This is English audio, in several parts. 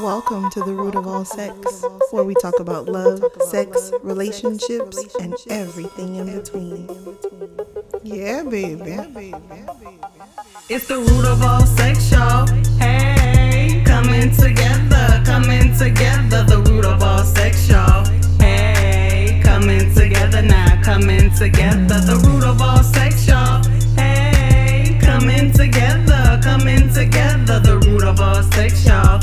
Welcome to the root of all sex, where we talk about love, sex, relationships, and everything in between. Yeah, baby. It's the root of all sex, y'all. Hey, coming together, coming together. The root of all sex, y'all. Hey, coming together now, coming together. The root of all sex, y'all. Hey, coming together, coming together. The root of all sex, y'all.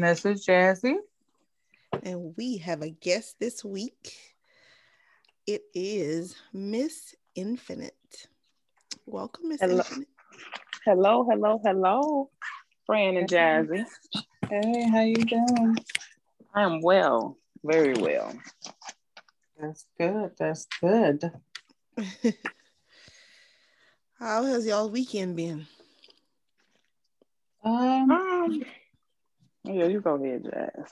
And this is Jazzy. and we have a guest this week. It is Miss Infinite. Welcome, Miss Hello. Infinite. Hello, hello, hello, Fran and Jazzy. Hey, how you doing? I am well, very well. That's good. That's good. How has y'all weekend been? Um, Um, yeah, you go ahead, Jazz.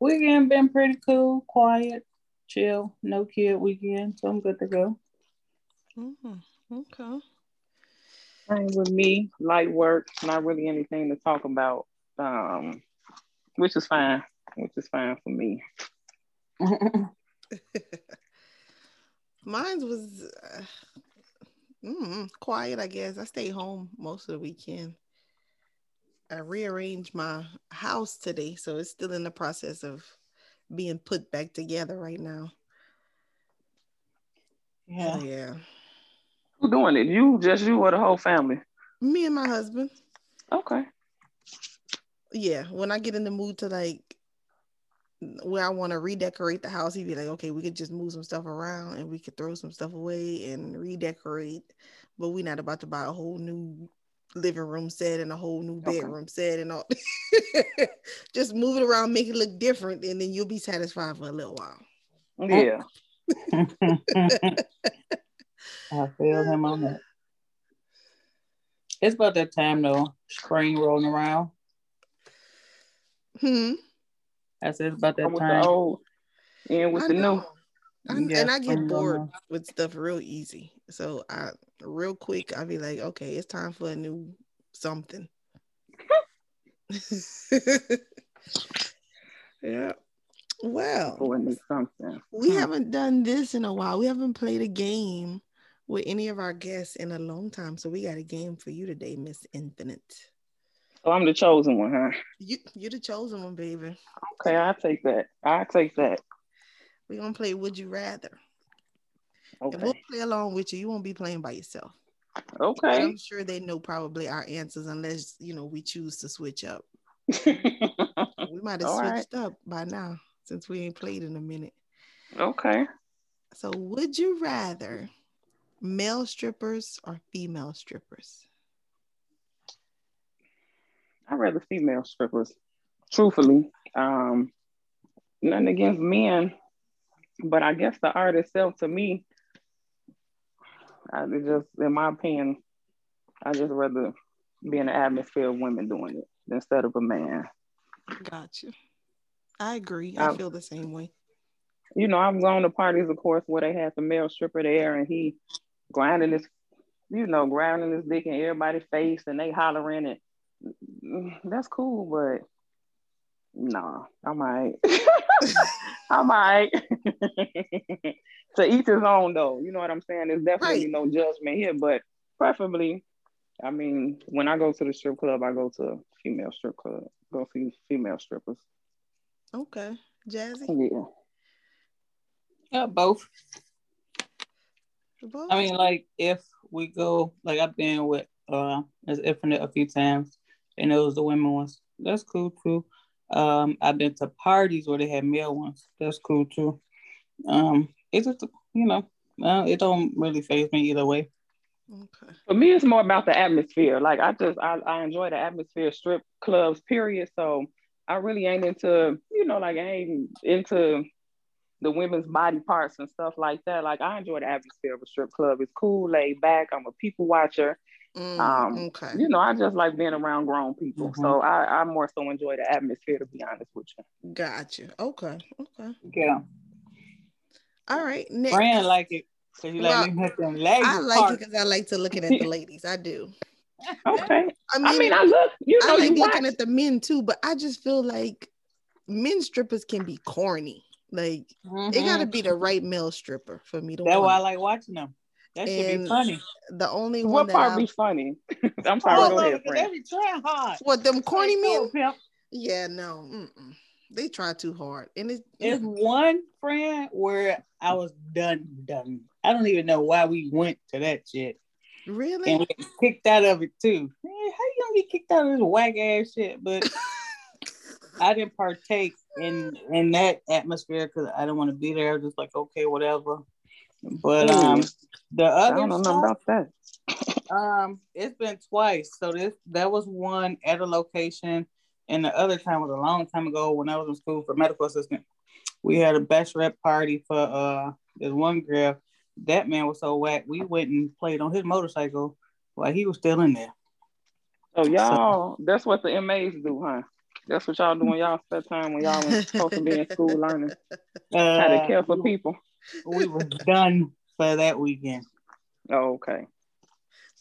weekend been pretty cool, quiet, chill, no kid weekend, so I'm good to go. Mhm. Okay. Same with me, light work, not really anything to talk about, um, which is fine, which is fine for me. Mine was uh, mm, quiet, I guess. I stayed home most of the weekend. I rearranged my house today, so it's still in the process of being put back together right now. yeah. So, yeah. Who doing it? You, just you, or the whole family? Me and my husband. Okay. Yeah. When I get in the mood to like where I want to redecorate the house, he'd be like, okay, we could just move some stuff around and we could throw some stuff away and redecorate. But we're not about to buy a whole new living room set and a whole new Okay. bedroom set and all. just move it around, make it look different, and then you'll be satisfied for a little while. Yeah. I feel him on that. It's about that time though. Spring rolling around. Hmm. I said it's about that With time. the old and with I the new. know. I- Yeah, and I get spring rolling bored around. with stuff real easy. So I real quick I'll be like, okay, it's time for a new something. yeah. Well, For a new something. we Hmm. haven't done this in a while. We haven't played a game with any of our guests in a long time. So we got a game for you today, Miss Infinite. So I'm the chosen one, huh? You you're the chosen one, baby. Okay, I'll take that. I'll take that. We're gonna play Would You Rather. And we'll play along with you. You won't be playing by yourself. Okay. I'm sure they know probably our answers unless you know we choose to switch up. We might have All right. switched up by now since we ain't played in a minute. okay. So would you rather male strippers or female strippers? I'd rather female strippers. Truthfully. Um nothing against men, but I guess the art itself to me, I it just in my opinion, I just rather be in the atmosphere of women doing it instead of a man. Gotcha. I agree. I Um, feel the same way. You know, I've gone to parties, of course, where they had the male stripper there and he grinding his, you know, grinding his dick in everybody's face and they hollering and mm, that's cool, but nah, I'm might. I'm might. to each his own though. You know what I'm saying? There's definitely Right. no judgment here, but preferably, I mean, when I go to the strip club, I go to a female strip club. Go see female strippers. Okay. Jazzy? Yeah. Yeah, both. Both? I mean, like if we go, like I've been with uh as Infinite a few times, and it was the women ones. That's cool too. Um, I've been to parties where they had male ones. That's cool too. Um, it's just you know, uh, it don't really phase me either way. Okay. For me, it's more about the atmosphere. Like I just I, I enjoy the atmosphere, strip clubs, period. So I really ain't into, you know, like I ain't into the women's body parts and stuff like that. Like I enjoy the atmosphere of a strip club. It's cool, laid back. I'm a people watcher. Mm, Um, okay. You know, I just like being around grown people. Mhm. So I, I more so enjoy the atmosphere to be honest with you. Gotcha. Okay. Okay. Yeah, All right. Next. Fran like it. So you Well, like me at them legs I like part. it because I like to looking at the ladies. I do. Okay. I mean, I mean, I look, you know, I like you watch. looking at the men too, but I just feel like men strippers can be corny. Like Mhm. it got to be the right male stripper for me to. That's why I like watching them. That should be funny. the only one what that part I, be funny? I'm sorry, All go of ahead, friend. they be trying hard. what them corny Like, men. Yeah, no, mm-mm. They try too hard, and it's It's one friend where I was done, done. I don't even know why we went to that shit. really. And we got kicked out of it too. Man, how you gonna get kicked out of this whack ass shit? But I didn't partake in in that atmosphere because I didn't want to be there. I was just like, okay, whatever. But um the other I other don't know about that. um, it's been twice. So this that was one at a location, and the other time was a long time ago when I was in school for medical assistant. We had a bachelorette party for uh this one girl. That man was so whack. We went and played on his motorcycle while he was still in there. So y'all, that's what the MAs do, huh? That's what y'all do when y'all spend time when y'all was supposed to be in school learning how to Uh, care for people. we were done for that weekend. Oh, okay.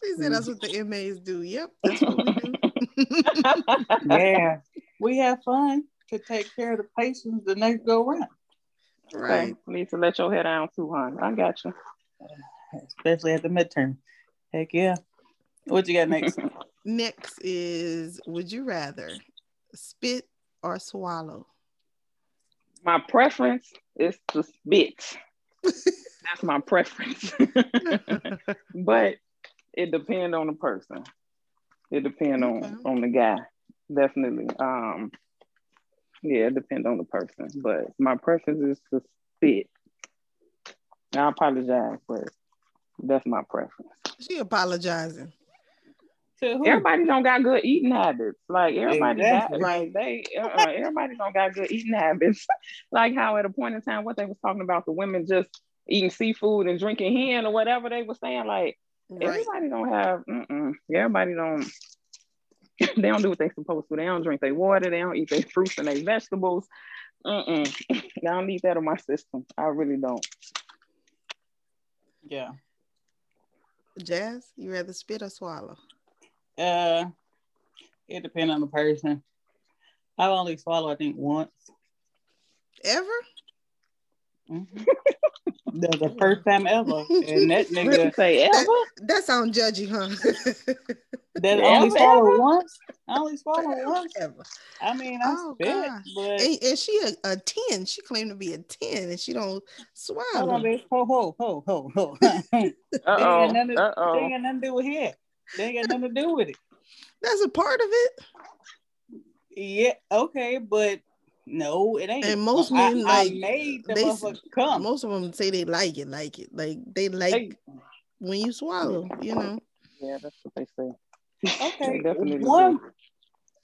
She said that's what the MAs do. Yep, that's what we do. Yeah, we have fun to take care of the patients the next go round, right. Okay. Need to let your head down too, huh? I got you. especially at the midterm. Heck yeah. What you got next? Next is would you rather spit or swallow? My preference is to spit. That's my preference. but it depends on the person. It depends Okay. on on the guy. Definitely. Um yeah, it depends on the person. But my preference is to spit. I apologize, but that's my preference. she apologizing. To who? Everybody don't got good eating habits. Like everybody Exactly. got like they uh, everybody don't got good eating habits. like how at a point in time what they was talking about the women just eating seafood and drinking hen or whatever they were saying. Like Right. everybody don't have mm-mm. everybody don't they don't do what they supposed to. They don't drink their water, they don't eat their fruits and their vegetables. Mm-mm. I don't need that in my system. I really don't. Yeah. Jazz, you rather spit or swallow? Uh, it depends on the person. I've only swallowed, I think, once. Ever? Mhm. That was the first time ever, and that Really nigga say ever? That sounds judgy, huh? that Ever, only swallowed ever? once. I only swallowed once. Ever. I mean, I Oh, spit, gosh. but And, and she a, a 10. She claimed to be a 10 and she don't hold swallow. on, bitch. Ho, ho, ho, ho, ho. they Uh-oh. ain't got nothing, they Uh-oh. ain't got nothing to do with it. They ain't got nothing to do with it. That's a part of it. Yeah, okay, but no, it ain't. And most I, men, I like, made the they- come. Most of them say they like it, like it. Like they like They- when you swallow, you know. Yeah, that's what they say. okay, They definitely one,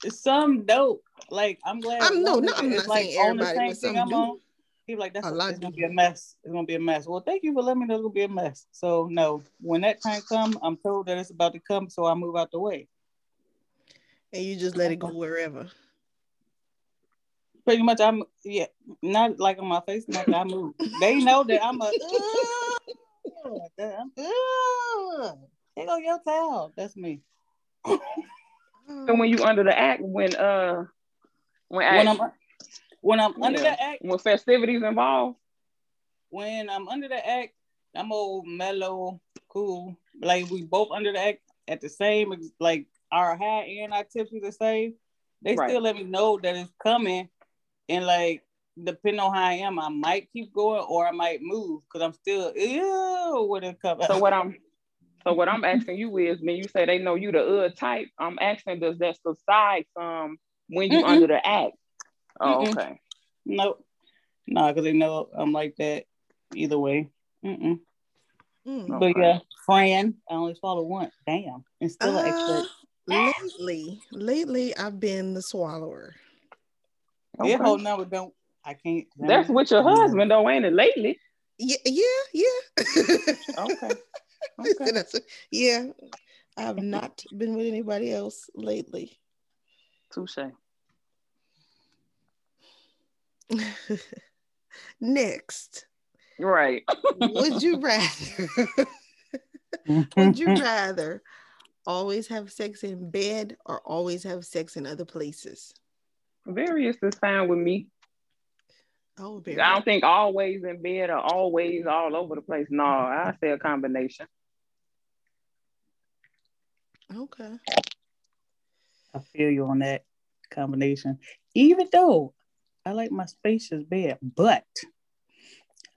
do. some dope. Like I'm glad. I'm- no, one no, nigga I'm not like saying on everybody, but some I'm do. on. He like that's A a lot it's gonna be a mess. It's gonna be a mess. Well, thank you for letting me know it's gonna be a mess. So no, when that time come, I'm told that it's about to come, so I move out the way. And you just let it go wherever. Pretty much, I'm yeah, not like on my face, nothing. I move. They know that I'm a. Uh, Take on your towel. That's me. And when you under the act, when uh when When I'm when I'm under Yeah. the act, when festivities involved, when I'm under the act, I'm old mellow, cool. Like we both under the act at the same, like our high and our tips are the same. They Right. still let me know that it's coming, and like depending on how I am, I might keep going or I might move because I'm still ew when it comes. so what I'm so what I'm asking you is when you say they know you the uh type, I'm asking does that subside some when you Mm-mm. under the act? Oh, Mm-mm. okay. Nope. No, because they know I'm like that. either way. Mm-mm. Mm. But yeah, Fran, I only swallowed one. Damn, and still an Uh, expert. lately, lately I've been the swallower. Okay. That whole number don't. I can't. That's with your husband though, ain't it? Lately. Yeah, yeah, yeah. Okay. Okay. Yeah, I have not been with anybody else lately. Touche. Next, Right. would you rather? would you rather always have sex in bed or always have sex in other places? Various is fine with me. Oh, very. I don't think always in bed or always all over the place. No, I say a combination. Okay. I feel you on that combination. Even though I like my spacious bed, but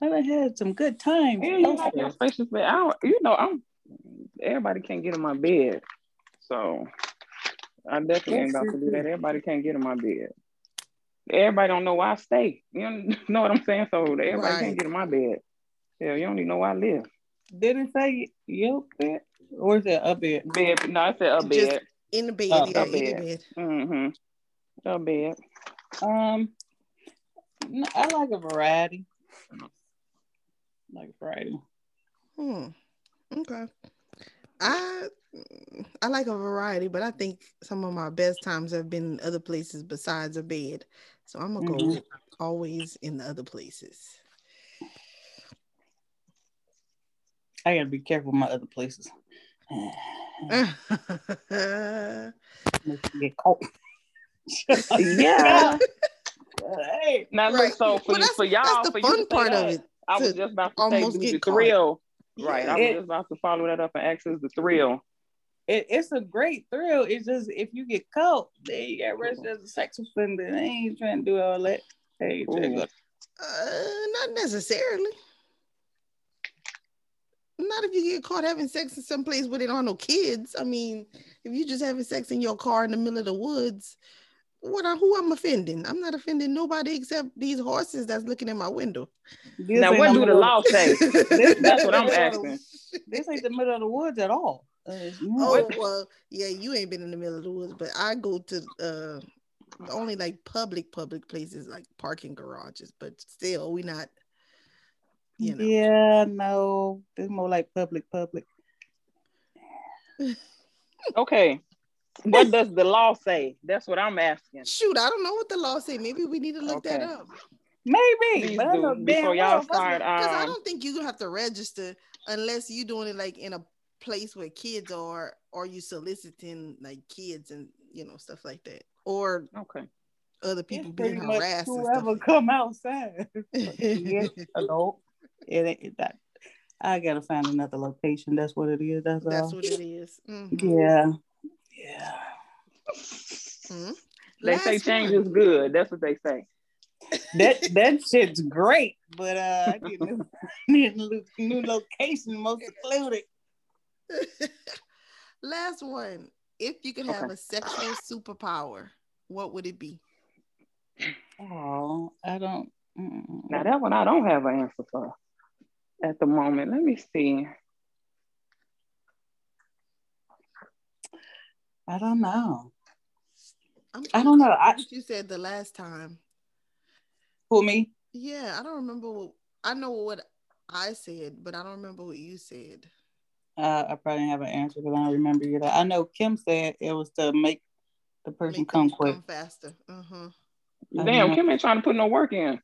I done had some good times. Yeah, you like your spacious bed. I don't, you know, I'm everybody can't get in my bed. So I definitely ain't about to do that. Everybody can't get in my bed. Everybody don't know where I stay. You know what I'm saying? So everybody Right. can't get in my bed. Yeah, you don't even know where I live. Did it say your bed or is it a bed? Bed, no, I said a Just- bed. In the bed, Oh, yeah, a in the bed. bed. Mm-hmm. A bed. Um, no, I like a variety. Like a variety. Hmm. Okay. I I like a variety, but I think some of my best times have been other places besides a bed. So I'm gonna go Mhm. with always in the other places. I gotta be careful with my other places. Get caught. Yeah. hey, Now Right. look, so for, Well, you, for y'all, for the you say part of that, it. I was just about to say almost the get caught. thrill. Right. I was just about to follow that up and ask is the thrill. It, it's a great thrill. It's just if you get caught, then you got arrested as a sex offender. They ain't trying to do all that. Hey, Ooh. check up. Uh, not necessarily. Not if you get caught having sex in some place where there aren't no kids. I mean, if you just having sex in your car in the middle of the woods, what? I, who I'm offending? I'm not offending nobody except these horses that's looking in my window. This Now, ain't what do the law say? That's what I'm asking. This ain't the middle of the woods at all. Uh, it's not. Oh well, yeah, you ain't been in the middle of the woods, but I go to uh only like public public places like parking garages, but still we not you know. Yeah, no, it's more like public, public. Okay. What does the law say? That's what I'm asking. Shoot, I don't know what the law say. Maybe we need to look that up. Maybe, I do, damn before y'all well if I- start. Because I Um, don't think you have to register unless you're doing it like in a place where kids are, are you soliciting like kids and you know stuff like that, or okay. other people pretty being much harassed and whoever stuff. come outside. yeah, adult. It ain't that. I gotta find another location. That's what it is. That's, That's all. what it is. Mhm. Yeah, yeah. Mhm. They say change one. is good. That's what they say. That that shit's great, but uh, I a new, need a new, new location, most secluded. Last one. If you could have Okay. a sexual superpower, what would it be? Oh, I don't. mm. Now that one I don't have an answer for at the moment. Let me see. I don't know. I'm I don't know. trying I think you said the last time. for me. Yeah, I don't remember. What, I know what I said, but I don't remember what you said. Uh, I probably have an answer because I don't remember either. I know Kim said it was to make the person Make come them quick. come faster. Uh-huh. I Damn, know. Kim ain't trying to put no work in.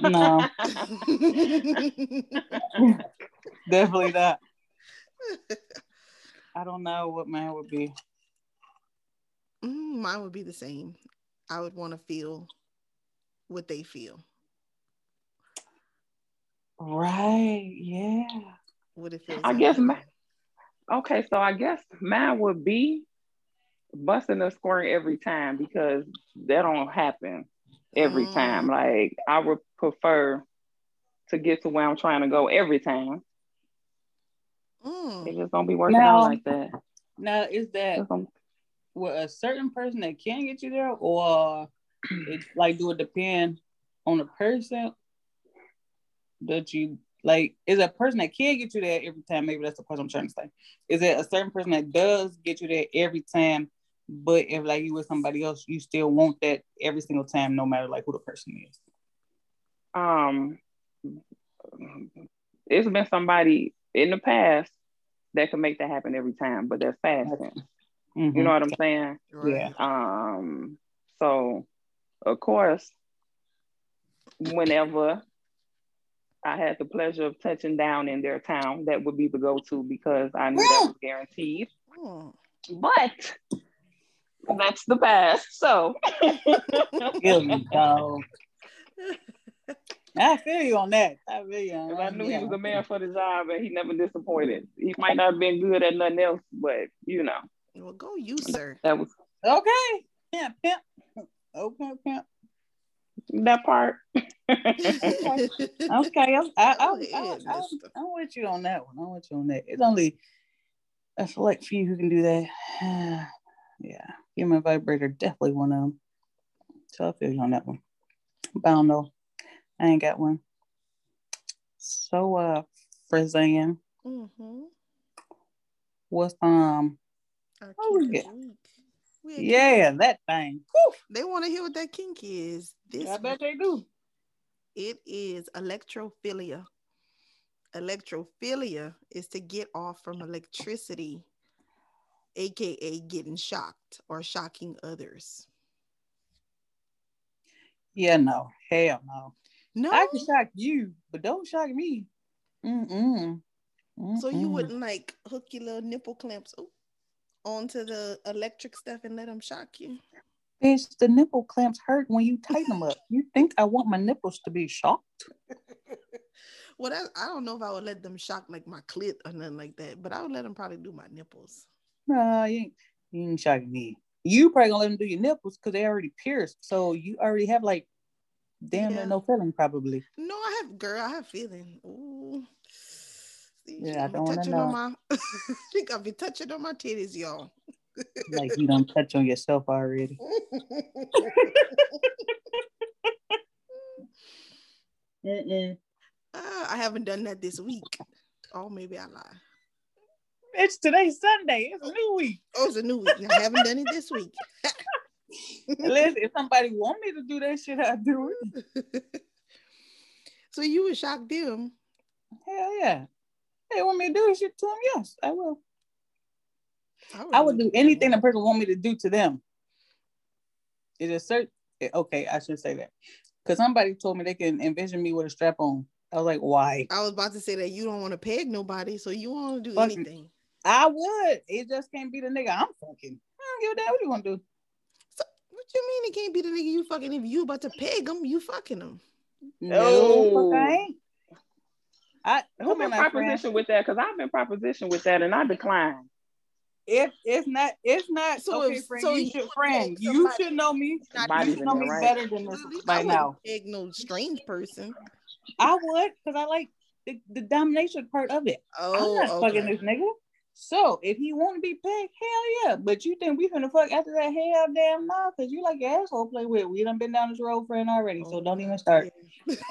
No. Definitely not. I don't know what mine would be. Mm, mine would be the same. I would want to feel what they feel. Right. Yeah. What it feels I like guess for ma- them. Okay, so I guess mine would be busting a squirt every time because that don't happen every Mm. time. Like I would prefer to get to where I'm trying to go every time. Mm. It just don't be working Now- out like that. Now, is that with a certain person that can get you there, or it like do it depend on the person that you Like, is a person that can get you there every time? Maybe that's the question I'm trying to say. Is it a certain person that does get you there every time? But if like you with somebody else, you still want that every single time, no matter like who the person is. Um, it's been somebody in the past that can make that happen every time, but that's fast. Mhm. You know what I'm saying? Yeah. Um, so of course, whenever I had the pleasure of touching down in their town, that would be the go-to because I knew that was guaranteed. Hmm. But that's the past. So Feel you, dog. I feel you on that. I feel you on that. I knew he was a man for the job and he never disappointed. He might not have been good at nothing else, but you know, Well, go you, sir. that was Okay. Pimp, pimp. Okay, pimp. That part. Okay, I'm, I, I, Go I, ahead, I, mister. I'm with you on that one. I'm with you on that. It's only a select few who can do that. yeah, human vibrator definitely one of them. So I feel you on that one. But I don't know. I ain't got one. So, uh, Frizan, mm-hmm. what's um? Oh, yeah. the week. We had Yeah, that thing. Whew, They want to hear what that kink is. This I bet they do. it is electrophilia. Electrophilia is to get off from electricity, aka getting shocked or shocking others. Yeah, no, hell no. No, I can shock you, but don't shock me. Mm-mm. so you wouldn't like hook your little nipple clamps oop, onto the electric stuff and let them shock you. Bitch, the nipple clamps hurt when you tighten them up. You think I want my nipples to be shocked? Well, that, I don't know if I would let them shock like my clit or nothing like that, but I would let them probably do my nipples. No, you ain't, you ain't shocking me. You probably gonna let them do your nipples because they already pierced. So you already have like damn Yeah. no feeling probably. No, I have, girl, I have feeling. Ooh. See, Yeah, I don't touching on know. my, she gonna be touching on my titties, y'all. Like you don't touch on yourself already. Uh, I haven't done that this week. Oh, maybe I lie. It's today Sunday. It's a new week. Oh, it's a new week. I haven't done it this week. Listen, if somebody want me to do that shit, I do it. so you would shock them. Hell yeah. They want me to do shit to them. Yes, I will. I, I would do anything the person want me to do to them. It is certain. Eh, okay, I should say that because somebody told me they can envision me with a strap on. I was like, why? I was about to say that you don't want to peg nobody, so you want to do Fuck me. anything. I would. It just can't be the nigga I'm fucking. I don't give a damn what you want to do. So, what you mean it can't be the nigga you fucking? If you about to peg him, you fucking him. No, No. I ain't. I Who come been friend. proposition with that? Because I've been proposition with that and I declined. If it's not, it's not. So okay, if- friend. so you should, friend. You should know me. You should know me right? better than this by now. Peg no strange person. I would, because I like the, the domination part of it. Oh, I'm not fucking this nigga. So if he want to be pegged, hell yeah. But you think we finna fuck after that? Hell damn no, because you like your asshole play with. We done been down this road friend already, so Oh, don't even start.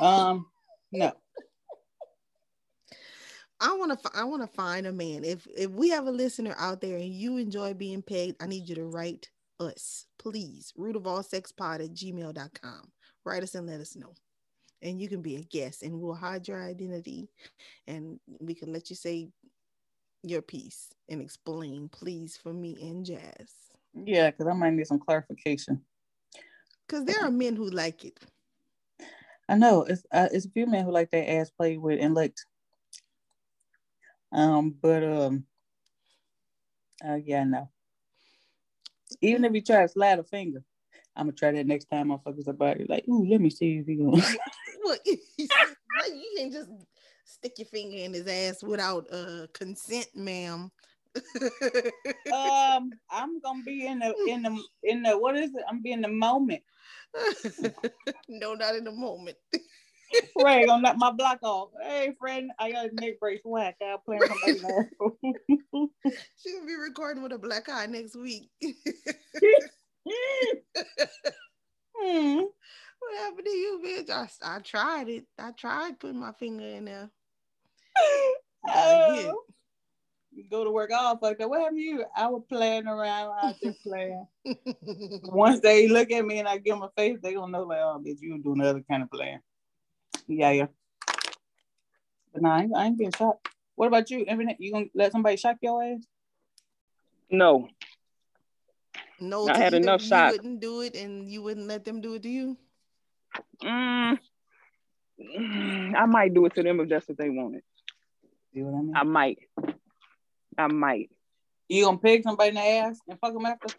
Um, no. I want to. I want to find a man. If if we have a listener out there and you enjoy being pegged, I need you to write us, please. Root of all sex pod at gmail.com. Write us and let us know. And you can be a guest and we'll hide your identity and we can let you say your piece and explain, please, for me and Jazz. Yeah, because I might need some clarification. Because there are men who like it. I know it's uh, it's a few men who like their ass played with and licked. Um, but um, uh, yeah, no. Even if you try to slide a finger, I'm gonna try that next time motherfuckers about it. Like, ooh, let me see if he gonna. What you can't just stick your finger in his ass without uh consent, ma'am. um, I'm gonna be in the in the in the what is it? I'm be in the moment. no, not in the moment. Ray gonna knock my block off. Hey, friend, I got a neck brace whack. I'm playing somebody's ass. She's gonna be recording with a black eye next week. Hmm. what happened to you, bitch? I, I tried it. I tried putting my finger in there. Gotta. You go to work all fucked up. What happened to you? I was playing around out there playing. Once they look at me and I give them a face, they gonna know like, oh, bitch, you doing other kind of playing. Yeah, yeah. But nah, I ain't, I ain't being shot. What about you? Infinite? You gonna let somebody shock your ass? No, no, I had either enough you shock. wouldn't do it, and you wouldn't let them do it to you. Mm, mm, I might do it to them if that's what they wanted. See what I mean? I might. I might. You gonna pick somebody in the ass and fuck them after?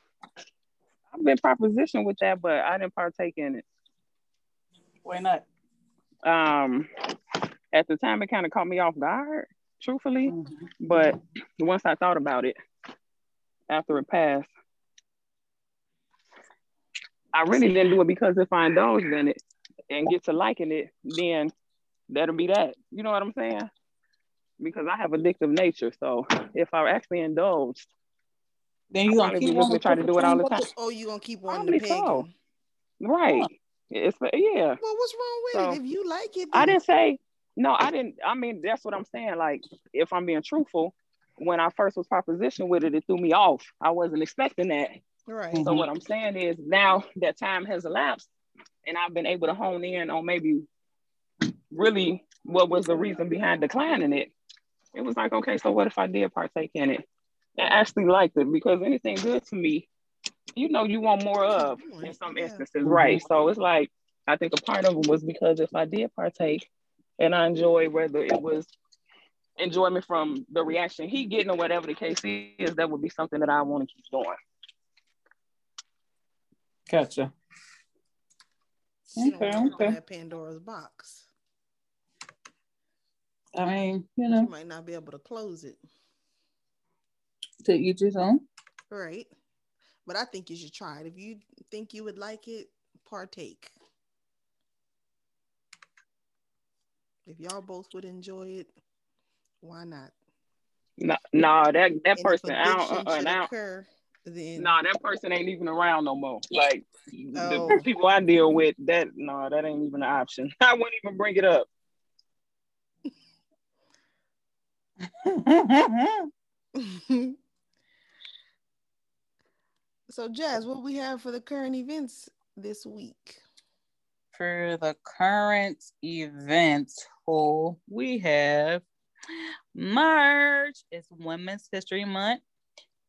I've been propositioned with that, but I didn't partake in it. Why not? Um, at the time, it kind of caught me off guard, truthfully. Mhm. But once I thought about it, after it passed, I really didn't do it because if I indulged in it and get to liking it, then that'll be that. You know what I'm saying? Because I have addictive nature. So if I actually indulged, Then you I'd gonna keep be on to try to do it all the time. Oh, you gonna keep on Probably the so. pegging? Right. It's yeah. Well, what's wrong with So, it? If you like it, I didn't say no, I didn't. I mean, that's what I'm saying. Like, if I'm being truthful, when I first was propositioned with it, it threw me off. I wasn't expecting that. Right. So what I'm saying is now that time has elapsed and I've been able to hone in on maybe really what was the reason behind declining it. It was like, okay, so what if I did partake in it I actually liked it? Because anything good to me, you know, you want more of in some Yeah. instances, right? So it's like, I think a part of it was because if I did partake and I enjoy whether it was enjoyment from the reaction he getting or whatever the case is, that would be something that I want to keep doing. Gotcha. You Okay, wanna okay. Pandora's box. I mean, you You know, might not be able to close it. to each his own. Right. But I think you should try it. If you think you would like it, partake. If y'all both would enjoy it, why not? No, no, that that And person, I don't, uh, uh, I occur, then no, that person ain't even around no more. Like Oh. the people I deal with, that no, that ain't even an option. I wouldn't even bring it up. so Jazz, what we have for the current events this week? For the current events, oh, we have March. is Women's History Month,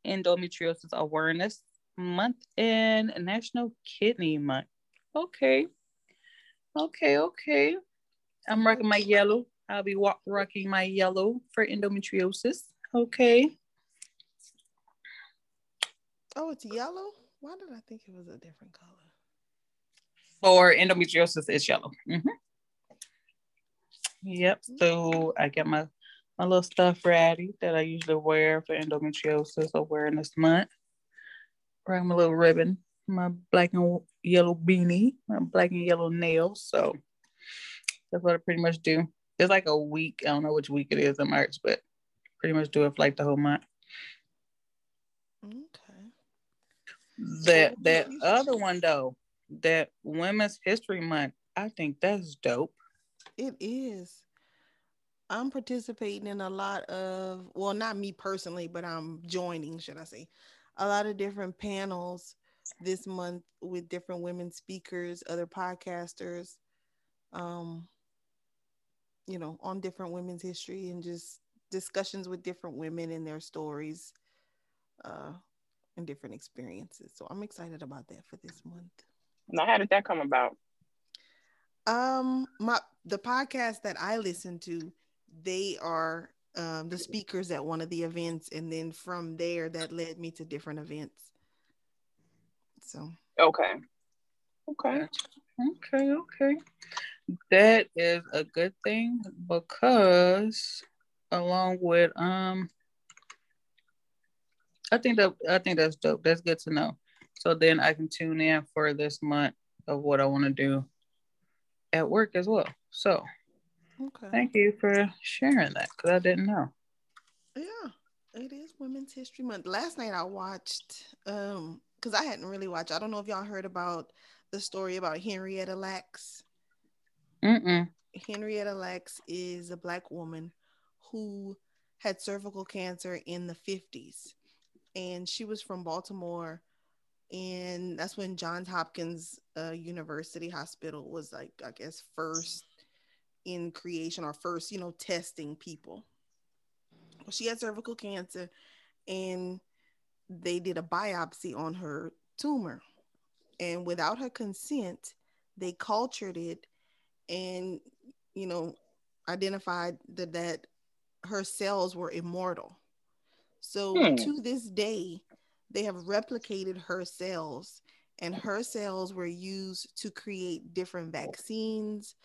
Endometriosis Awareness Month, and National Kidney Month. Okay. Okay, okay. I'm rocking my yellow. I'll be rocking my yellow for endometriosis. Okay. Oh, it's yellow. Why did I think it was a different color? For endometriosis, it's yellow. Mhm. Yep. So I got my my little stuff ready that I usually wear for endometriosis awareness month. Wearing my little ribbon, my black and yellow beanie, my black and yellow nails. So that's what I pretty much do. It's like a week. I don't know which week it is in March, but pretty much do it for like the whole month. That that other one though, that Women's History Month, I think that's dope. It is. I'm participating in a lot of, well, not me personally, but I'm joining, should I say, a lot of different panels this month with different women speakers, other podcasters, um, you know, on different women's history and just discussions with different women and their stories uh, and different experiences. So I'm excited about that for this month. Now, how did that come about? Um, my the podcast that I listen to, they are um the speakers at one of the events, and then from there, that led me to different events. So Okay. Okay. Okay, okay. That is a good thing because along with um I think that I think that's dope. That's good to know. So then I can tune in for this month of what I want to do at work as well. So okay, thank you for sharing that because I didn't know. yeah, it is Women's History Month. Last night I watched um because I hadn't really watched. I don't know if y'all heard about the story about Henrietta Lacks. Mm-mm. Henrietta Lacks is a black woman who had cervical cancer in the 50s. And she was from Baltimore. And that's when Johns Hopkins uh, University Hospital was like, I guess, first in creation or first, you know, testing people. Well, she had cervical cancer and they did a biopsy on her tumor. And without her consent, they cultured it and, you know, identified that, that her cells were immortal. So hmm. to this day, they have replicated her cells, and her cells were used to create different vaccines,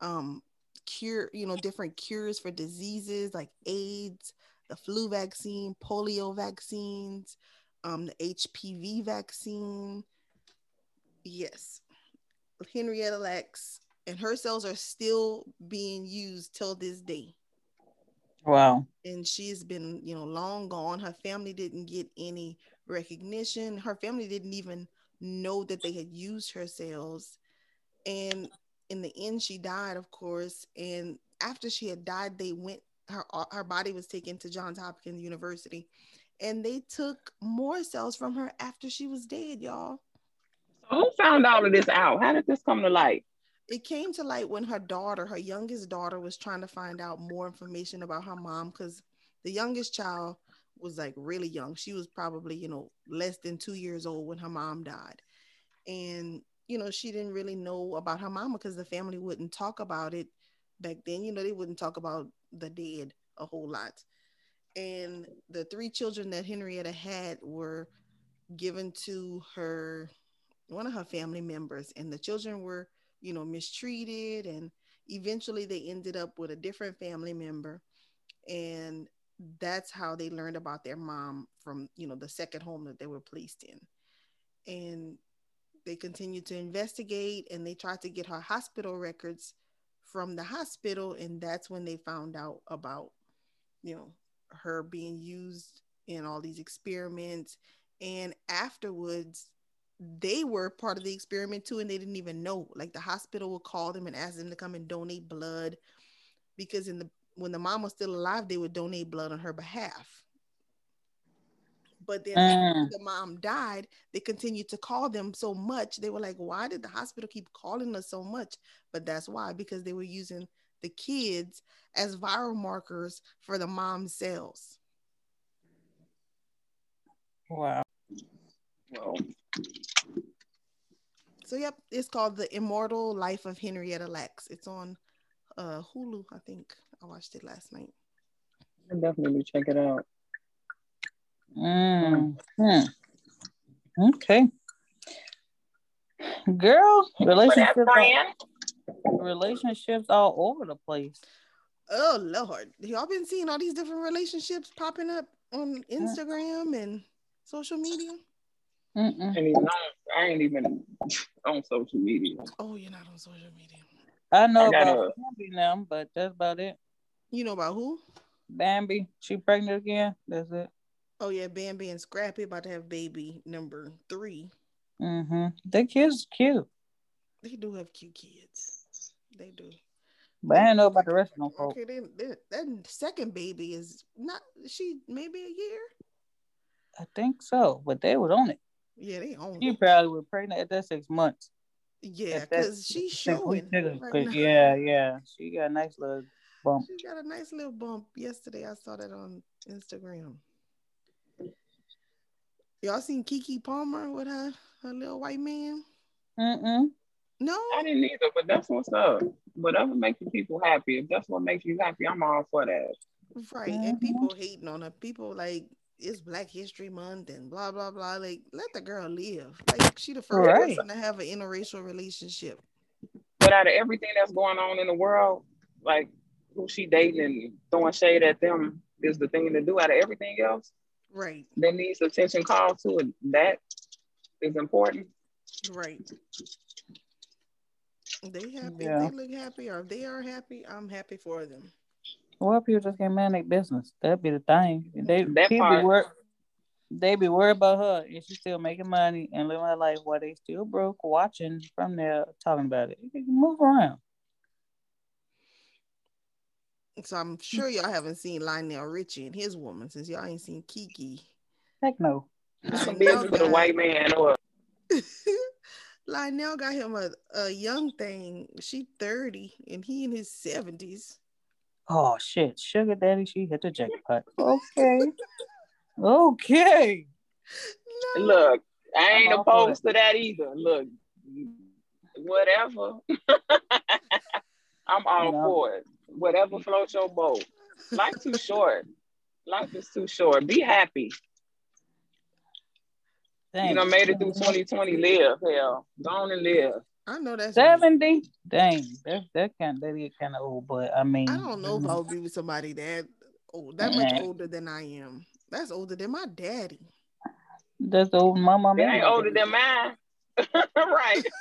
um, cure, you know, different cures for diseases like AIDS, the flu vaccine, polio vaccines, um, the HPV vaccine. Yes, Henrietta Lacks, and her cells are still being used till this day. Wow. And she's been, you know, long gone. Her family didn't get any recognition. Her family didn't even know that they had used her cells. And in the end, she died, of course. And after she had died, they went, her, uh, her body was taken to Johns Hopkins University. And they took more cells from her after she was dead, y'all. Who found all of this out? How did this come to light? It came to light when her daughter, her youngest daughter, was trying to find out more information about her mom because the youngest child was like really young. She was probably, you know, less than two years old when her mom died. And, you know, she didn't really know about her mama because the family wouldn't talk about it back then. You know, they wouldn't talk about the dead a whole lot. And the three children that Henrietta had were given to her, one of her family members, and the children were you know, mistreated. And eventually they ended up with a different family member. And that's how they learned about their mom from, you know, the second home that they were placed in. And they continued to investigate and they tried to get her hospital records from the hospital. And that's when they found out about, you know, her being used in all these experiments. And afterwards, they were part of the experiment too, and they didn't even know. Like the hospital would call them and ask them to come and donate blood because in the when the mom was still alive, they would donate blood on her behalf. But then mm. the mom died, they continued to call them so much. They were like, why did the hospital keep calling us so much? But that's why, because they were using the kids as viral markers for the mom's cells. Wow. Well, so yep, it's called The Immortal Life of Henrietta Lacks. It's on uh Hulu, I think. I watched it last night. i definitely check it out. Mm. Hmm. Okay. Girl, relationships all, relationships all over the place. Oh Lord. Y'all been seeing all these different relationships popping up on Instagram and social media? Mm-mm. And even I ain't even on social media. Oh, you're not on social media. I know I about a, Bambi now, but that's about it. You know about who? Bambi. She pregnant again. That's it. Oh yeah, Bambi and Scrappy about to have baby number three. Mm-hmm. That kid's cute. They do have cute kids. They do. But I don't know about the rest of them folks. Okay, then that second baby is not she maybe a year. I think so, but they was on it. Yeah, they own. She probably was pregnant at that six months. Yeah, because she's showing. Right yeah, yeah, she got a nice little bump. She got a nice little bump yesterday. I saw that on Instagram. Y'all seen Keke Palmer with her her little white man? Mm-mm. No, I didn't either. But that's what's up. Whatever makes people happy. If that's what makes you happy, I'm all for that. Right, mm-hmm. and people hating on her. People like it's Black History Month and blah blah blah. Like, let the girl live. Like, she the first right. person to have an interracial relationship. But out of everything that's going on in the world, like who she dating and throwing shade at them is the thing to do. Out of everything else, right? That needs attention called to it. That is important. Right. They happy. Yeah. They look happy or if they are happy, I'm happy for them. Well, people just can't manage business. That'd be the thing. They that people be work. They be worried about her, and she's still making money and living her life while they still broke, watching from there, talking about it. Move around. So I'm sure y'all haven't seen Lionel Richie and his woman since y'all ain't seen Keke. Heck no. Some business with a white man or Lionel got him a, a young thing. She 30 and he in his 70s. Oh shit, sugar daddy, she hit the jackpot. Okay, okay. No. look, I ain't I'm opposed to that either. Look, whatever. I'm all No. for it. Whatever floats your boat. Life too short. Life is too short. Be happy. Dang. You know, made it through 2020. Live, hell. Go on and live. I know that's right. Seventy. Dang, that that kind that is kind of old, but I mean, I don't know if mm, I would be with somebody that old, that much Nah. older than I am. That's older than my daddy. That's the old mama. It ain't older than mine. right.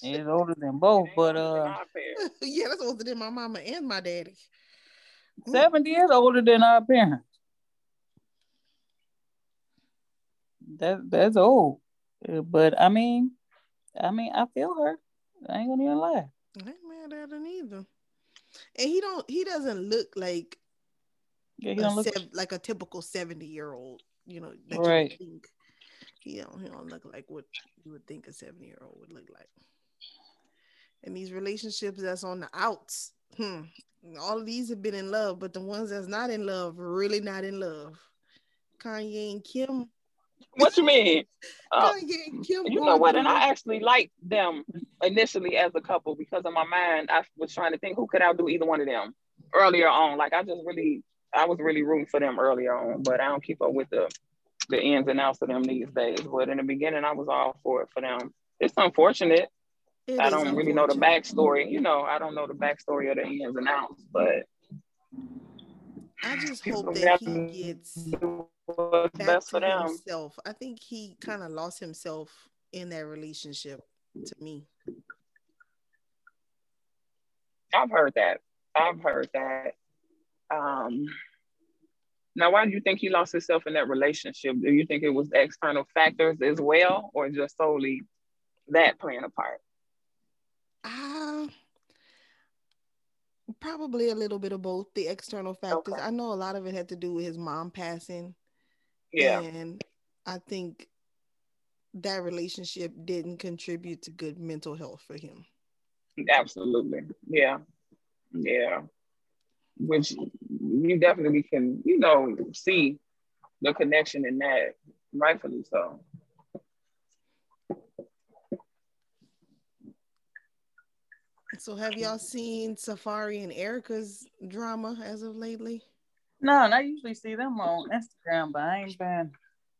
It's older than both, but uh, yeah, that's older than my mama and my daddy. Mm. seventy is older than our parents. That that's old, Uh, but I mean, I mean, I feel her. I ain't gonna even lie. I ain't mad at him either. And he don't he doesn't look like Yeah, he a don't look. sev- like a typical 70 year old, you know, that Right. you think. He don't he don't look like what you would think a 70 year old would look like. And these relationships that's on the outs, hmm, all of these have been in love, but the ones that's not in love, really not in love. Kanye and Kim. What you mean? Uh, Kanye and Kim. you know what? And I actually liked them initially as a couple because in my mind I was trying to think who could outdo either one of them earlier on. Like I just really, I was really rooting for them earlier on, but I don't keep up with the the ins and outs of them these days. But in the beginning, I was all for it for them. It's unfortunate. It I don't really know the backstory. You know, I don't know the backstory of the ins and outs, but I just hope that he gets what's back best to for them. himself. I think he kind of lost himself in that relationship to me. I've heard that. I've heard that. Um, now, why do you think he lost himself in that relationship? Do you think it was external factors as well, or just solely that playing a part? Uh, probably a little bit of both the external factors. Okay. I know a lot of it had to do with his mom passing. Yeah, And I think that relationship didn't contribute to good mental health for him. absolutely. Yeah, yeah. Which you definitely can, you know, see the connection in that, rightfully so. So have y'all seen Safaree and Erica's drama as of lately? No, and I usually see them on Instagram, but I ain't been,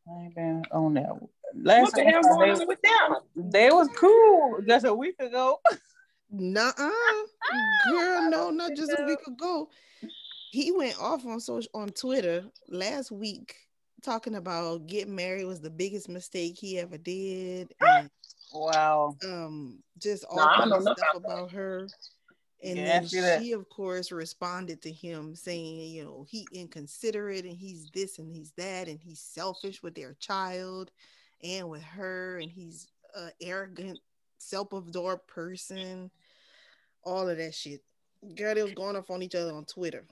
I ain't been on that. Last What the hell going they, on with them? they was cool just a week ago. Nuh-uh. Girl, no, not just a week ago. He went off on social on Twitter last week talking about getting married was the biggest mistake he ever did. And Wow. um just all No, I of stuff about about her. And then see that. she, of course, responded to him saying, you know, he inconsiderate and he's this and he's that and he's selfish with their child and with her and he's a arrogant, self-absorbed person. All of that shit. Girl, they was going off on each other on Twitter.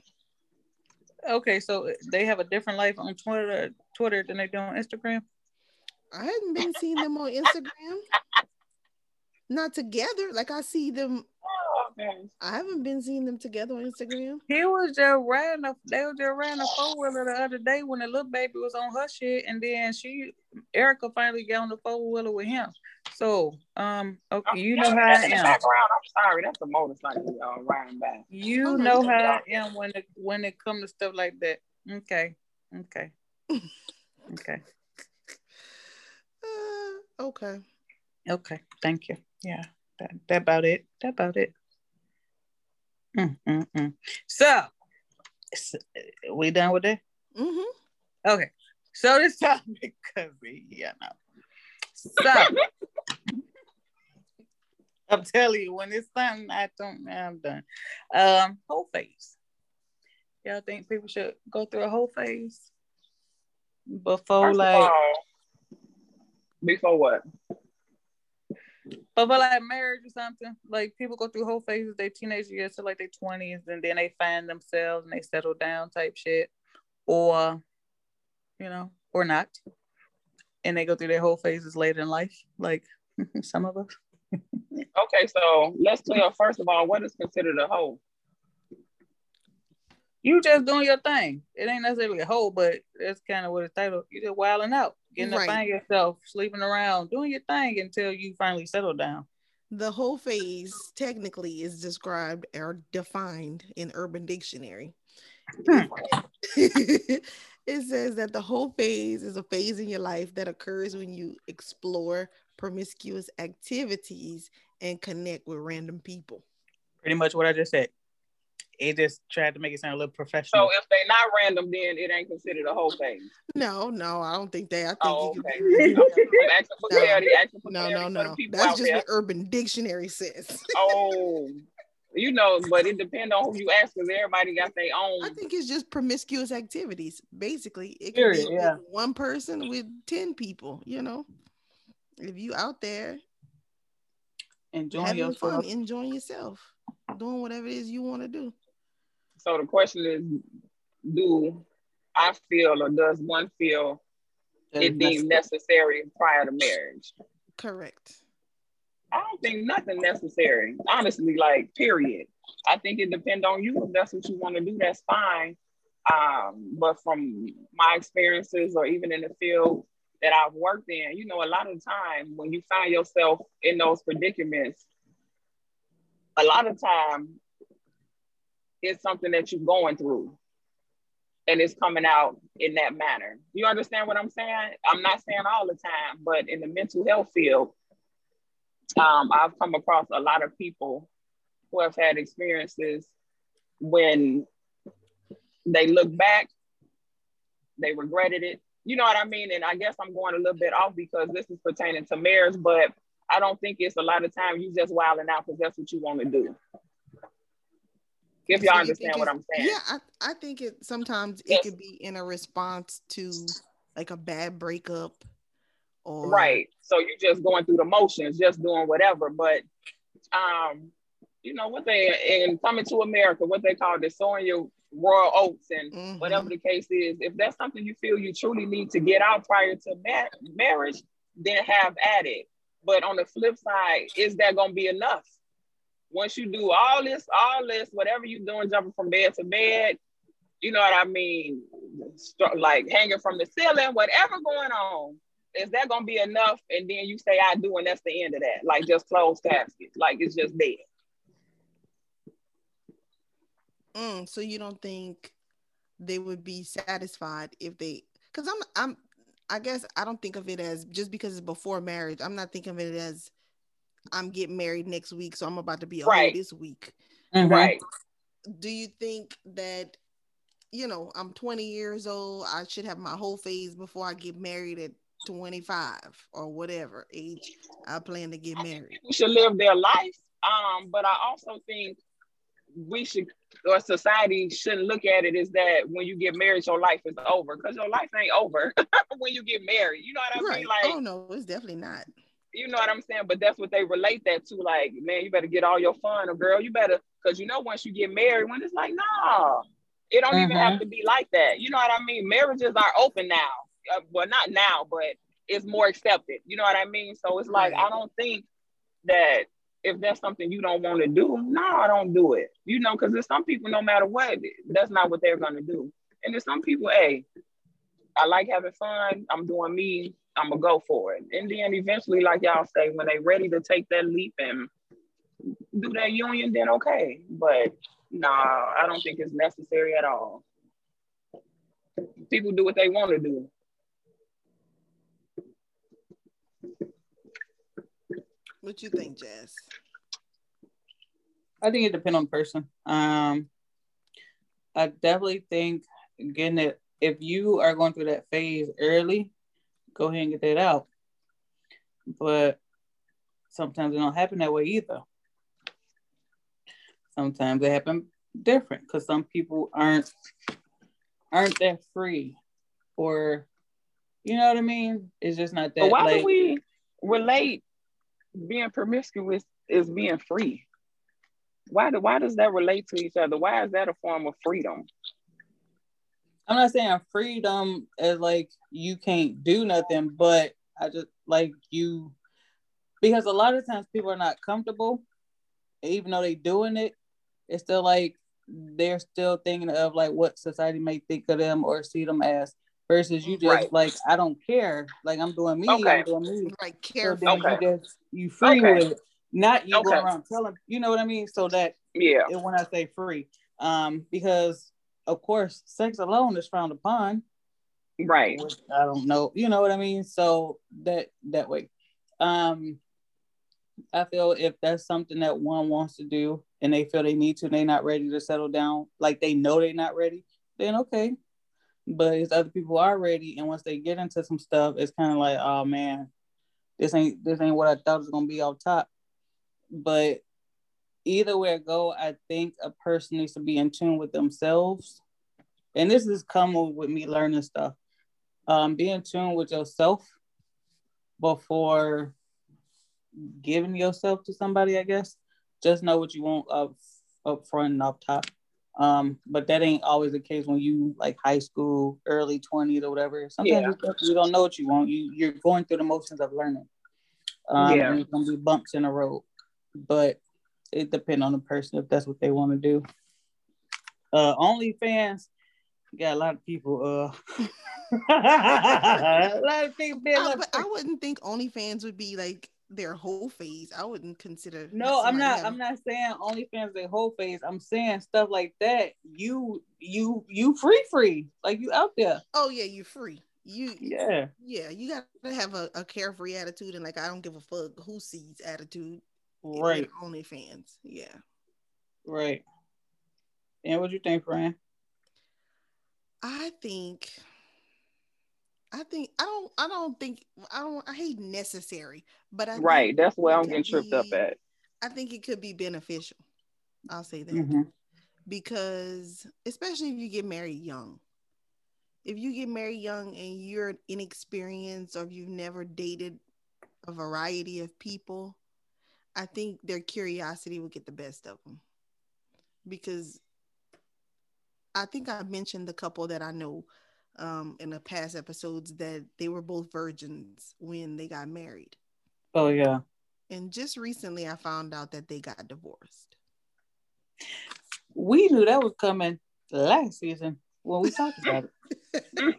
Okay, so uh, they have a different life on Twitter, Twitter than they do on Instagram. I hadn't been seeing them on Instagram. Not together. Like I see them. I haven't been seeing them together on Instagram. He was just riding a they was just riding a four wheeler the other day when the little baby was on her shit, and then she Erica finally got on the four wheeler with him. So, um, okay, you know how I That's in the am. background. I'm sorry, that's a motorcycle y'all riding by. You Oh, know you how I am when it when it comes to stuff like that. Okay, okay, okay, Uh, okay. okay. Thank you. Yeah, that that about it. That about it. Mm, mm, mm. So, we done with that? Mm-hmm. Okay. So this topic could be, you know. So I'm telling you, when it's something I don't I'm done. Um, hoe phase. Y'all think people should go through a hoe phase before First of like all, before what? But for like marriage or something, like people go through hoe phases, their teenage years to like their twenties, and then they find themselves and they settle down type shit, or you know, or not, and they go through their hoe phases later in life, like some of us. Okay, so let's clear first of all, what is considered a hoe? You just doing your thing. It ain't necessarily a hoe, but that's kind of what it's titled. You just wilding out, getting Right. find yourself, sleeping around, doing your thing until you finally settle down. The hoe phase technically is described or defined in Urban Dictionary. Hmm. it says that the hoe phase is a phase in your life that occurs when you explore promiscuous activities and connect with random people. Pretty much what I just said. It just tried to make it sound a little professional. So if they're not random, then it ain't considered a whole thing. No, no, I don't think that. I think Oh, you okay. could- I'm asking for No. clarity. No, no, no. That's just there. what Urban Dictionary says. Oh, you know, but it depends on who you ask because everybody got their own. I think it's just promiscuous activities. Basically, it can Period, be yeah. with one person with ten people. You know, if you out there Enjoying having yourself. fun, enjoying yourself, doing whatever it is you want to do. So the question is, do I feel or does one feel it deemed necessary prior to marriage? Correct. I don't think nothing necessary. Honestly, like period. I think it depends on you. If that's what you want to do, that's fine. Um, but from my experiences or even in the field that I've worked in, you know, a lot of time when you find yourself in those predicaments, a lot of time it's something that you're going through and it's coming out in that manner. You understand what I'm saying? I'm not saying all the time, but in the mental health field, um, I've come across a lot of people who have had experiences when they look back, they regretted it. You know what I mean? And I guess I'm going a little bit off because this is pertaining to marriage, but I don't think it's a lot of time you just wilding out because that's what you want to do. If y'all you understand what I'm saying. Yeah, I, I think it sometimes Yes. it could be in a response to like a bad breakup or Right. So you're just going through the motions, just doing whatever. But um, you know what they in coming to America, what they call the sowing your royal oats and Mhm. whatever the case is, if that's something you feel you truly need to get out prior to ma- marriage, then have at it. But on the flip side, is that gonna be enough? Once you do all this, all this, whatever you're doing, jumping from bed to bed, you know what I mean? Like hanging from the ceiling, whatever going on, is that gonna be enough? And then you say I do, and that's the end of that. Like just close casket, like it's just dead. Mm, so you don't think they would be satisfied if they because I'm I'm I guess I don't think of it as just because it's before marriage. I'm not thinking of it as I'm getting married next week, so I'm about to be a hoe Right. this week. Mhm. Right. Do you think that you know I'm 20 years old? I should have my hoe phase before I get married at 25 or whatever age I plan to get married. We should live their life. Um, but I also think we should, or society shouldn't look at it as that when you get married, your life is over because your life ain't over when you get married. You know what I Right? mean? Like, oh no, it's definitely not. You know what I'm saying? But that's what they relate that to. Like, man, you better get all your fun, or girl, you better, because you know, once you get married, when it's like, nah, it don't even have to be like that. You know what I mean? Marriages are open now. Uh, well, not now, but it's more accepted. You know what I mean? So it's like, I don't think that if that's something you don't want to do, no, I don't do it. You know, because there's some people, no matter what, that's not what they're gonna do. And there's some people, hey, I like having fun. I'm doing me. I'm gonna go for it. And then eventually, like y'all say, when they ready to take that leap and do that union, then okay. But nah, I don't think it's necessary at all. People do what they want to do. What you think, Jazz? I think it depends on the person. Um, I definitely think getting it if you are going through that phase early, go ahead and get that out. But sometimes it don't happen that way either. Sometimes it happen different because some people aren't aren't that free, or you know what I mean. It's just not that. But why do we relate being promiscuous is being free. Why do why does that relate to each other? Why is that a form of freedom? I'm not saying freedom is like you can't do nothing, but I just like you because a lot of times people are not comfortable, even though they doing it. It's still like they're still thinking of like what society may think of them or see them as versus you just Right. like I don't care. Like I'm doing me, Okay. I'm doing me. Like care. So careful. then Okay. you just you free Okay. with it. Not you go around telling you know what I mean? So that Yeah. and when I say free, um, because of course sex alone is frowned upon. Right. I don't know, you know what I mean? So that that way. Um I feel if that's something that one wants to do and they feel they need to, and they're not ready to settle down, like they know they're not ready, then okay. But it's other people are ready, and once they get into some stuff, it's kind of like, oh man, this ain't this ain't what I thought it was gonna be off top. But either way it go, I think a person needs to be in tune with themselves. And this is coming with me learning stuff. Um, be in tune with yourself before giving yourself to somebody, I guess. Just know what you want up up front and up top. Um, but that ain't always the case when you like high school, early 20s or whatever. Sometimes Yeah. you don't know what you want. You you're going through the motions of learning. Um, Yeah. and it's gonna be bumps in the road. But it depends on the person if that's what they want to do. Uh OnlyFans, got a lot of people uh a lot of people I, but I wouldn't think OnlyFans would be like their hoe phase. I wouldn't consider. No, I'm not. having- I'm not saying OnlyFans their hoe phase. I'm saying stuff like that. You, you, you free, free, like you out there. Oh yeah, you're free. You Yeah, yeah, you gotta have a, a carefree attitude and like I don't give a fuck who sees attitude. With right, OnlyFans. Yeah. right. And what do you think, Fran? I think I think I don't I don't think I don't I hate necessary, but I Right. That's where I'm getting tripped up at. I think it could be beneficial. I'll say that. Mhm. because especially if you get married young if you get married young and you're inexperienced or if you've never dated a variety of people i think their curiosity will get the best of them because i think i mentioned the couple that i know um, in the past episodes that they were both virgins when they got married. Oh yeah. and just recently i found out that they got divorced. We knew that was coming last season when we talked about it.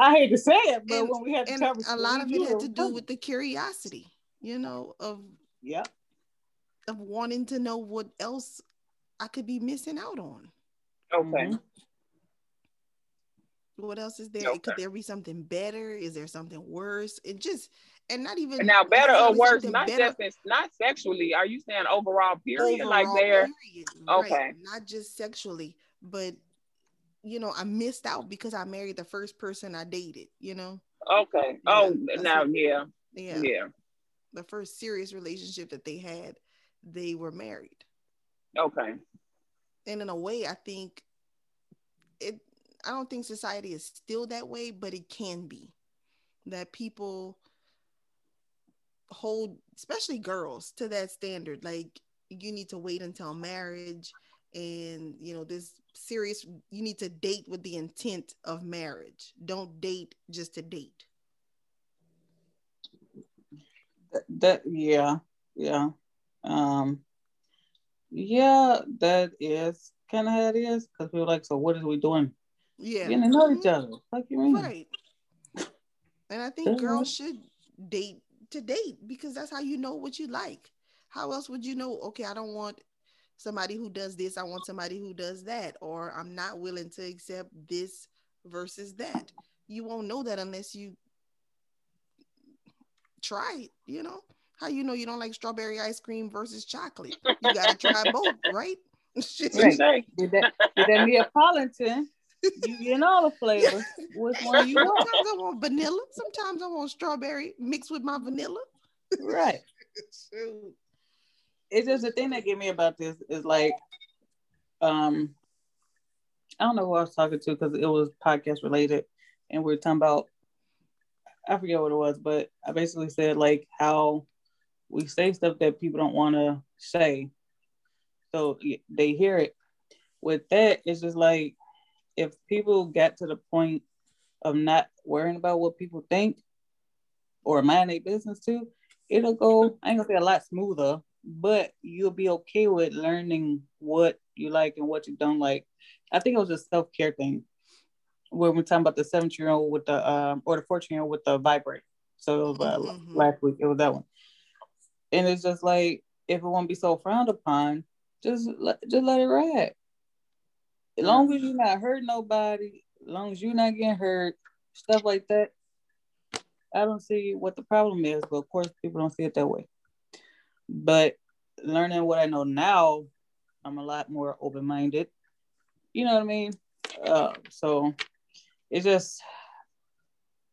I hate to say it, but And- when we had the and a lot of it had to do with the curiosity you know of yeah. of wanting to know what else I could be missing out on. Okay. Mhm. What else is there? Okay. Could there be something better? Is there something worse? It just and not even Now, better or worse, not better just not sexually. Are you saying overall period? like there? period, Okay. right? Not just sexually, but you know, I missed out because I married the first person I dated. You know, Okay. Yeah, oh, now yeah, yeah, yeah. The first serious relationship that they had, they were married. Okay. and in a way i think it i don't think society is still that way but it can be that people hold especially girls to that standard like you need to wait until marriage and you know this serious you need to date with the intent of marriage don't date just to date That, yeah, yeah. Um yeah, that is kind of how it is because we're like, so what are we doing? yeah Getting to know Mhm. each other. Like you mean? right and i think Yeah. girls should date to date because that's how you know what you like how else would you know okay i don't want somebody who does this i want somebody who does that or i'm not willing to accept this versus that you won't know that unless you try it you know how you know you don't like strawberry ice cream versus chocolate you gotta try both right. Right. Did that did that Neapolitan? You get all the flavors. Which one you want? sometimes i want vanilla sometimes i want strawberry mixed with my vanilla Right. It's just the thing that get me about this is like, um, I don't know who I was talking to because it was podcast related, and we are talking about I forget what it was, but I basically said like how we say stuff that people don't want to say, so they hear it. With that, it's just like if people get to the point of not worrying about what people think or mind their business too, it'll go. I ain't gonna say a lot smoother, but you'll be okay with learning what you like and what you don't like. I think it was a self care thing when we're talking about the 17 year old with the um or the 14 year old with the vibrate. So it was uh, mm-hmm. last week. It was that one, and it's just like if it won't be so frowned upon, just let just let it ride. As long as you're not hurting nobody, as long as you're not getting hurt, stuff like that, I don't see what the problem is. But of course, people don't see it that way. But learning what I know now, I'm a lot more open minded. You know what I mean? Uh, so it's just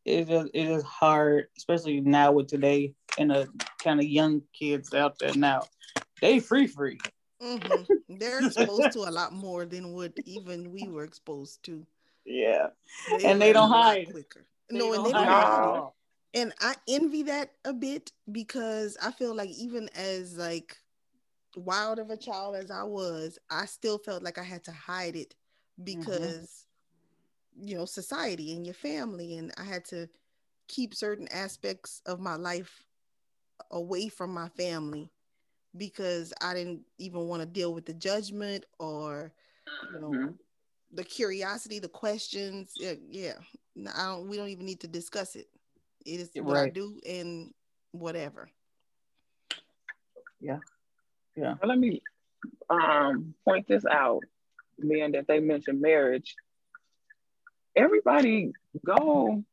it's just it is hard, especially now with today and the kind of young kids out there now. They free free. Mm-hmm. They're exposed to a lot more than what even we were exposed to. Yeah, they and they don't hide quicker. They no, and they don't hide. And I envy that a bit because I feel like even as like wild of a child as I was, I still felt like I had to hide it mm-hmm. because. You know society and your family, and I had to keep certain aspects of my life away from my family because I didn't even want to deal with the judgment or you know mm-hmm. the curiosity, the questions. Yeah, yeah. I don't. We don't even need to discuss it. It is what I do and whatever. Yeah, yeah. Well, let me um, point this out, being that they mentioned marriage. Everybody goal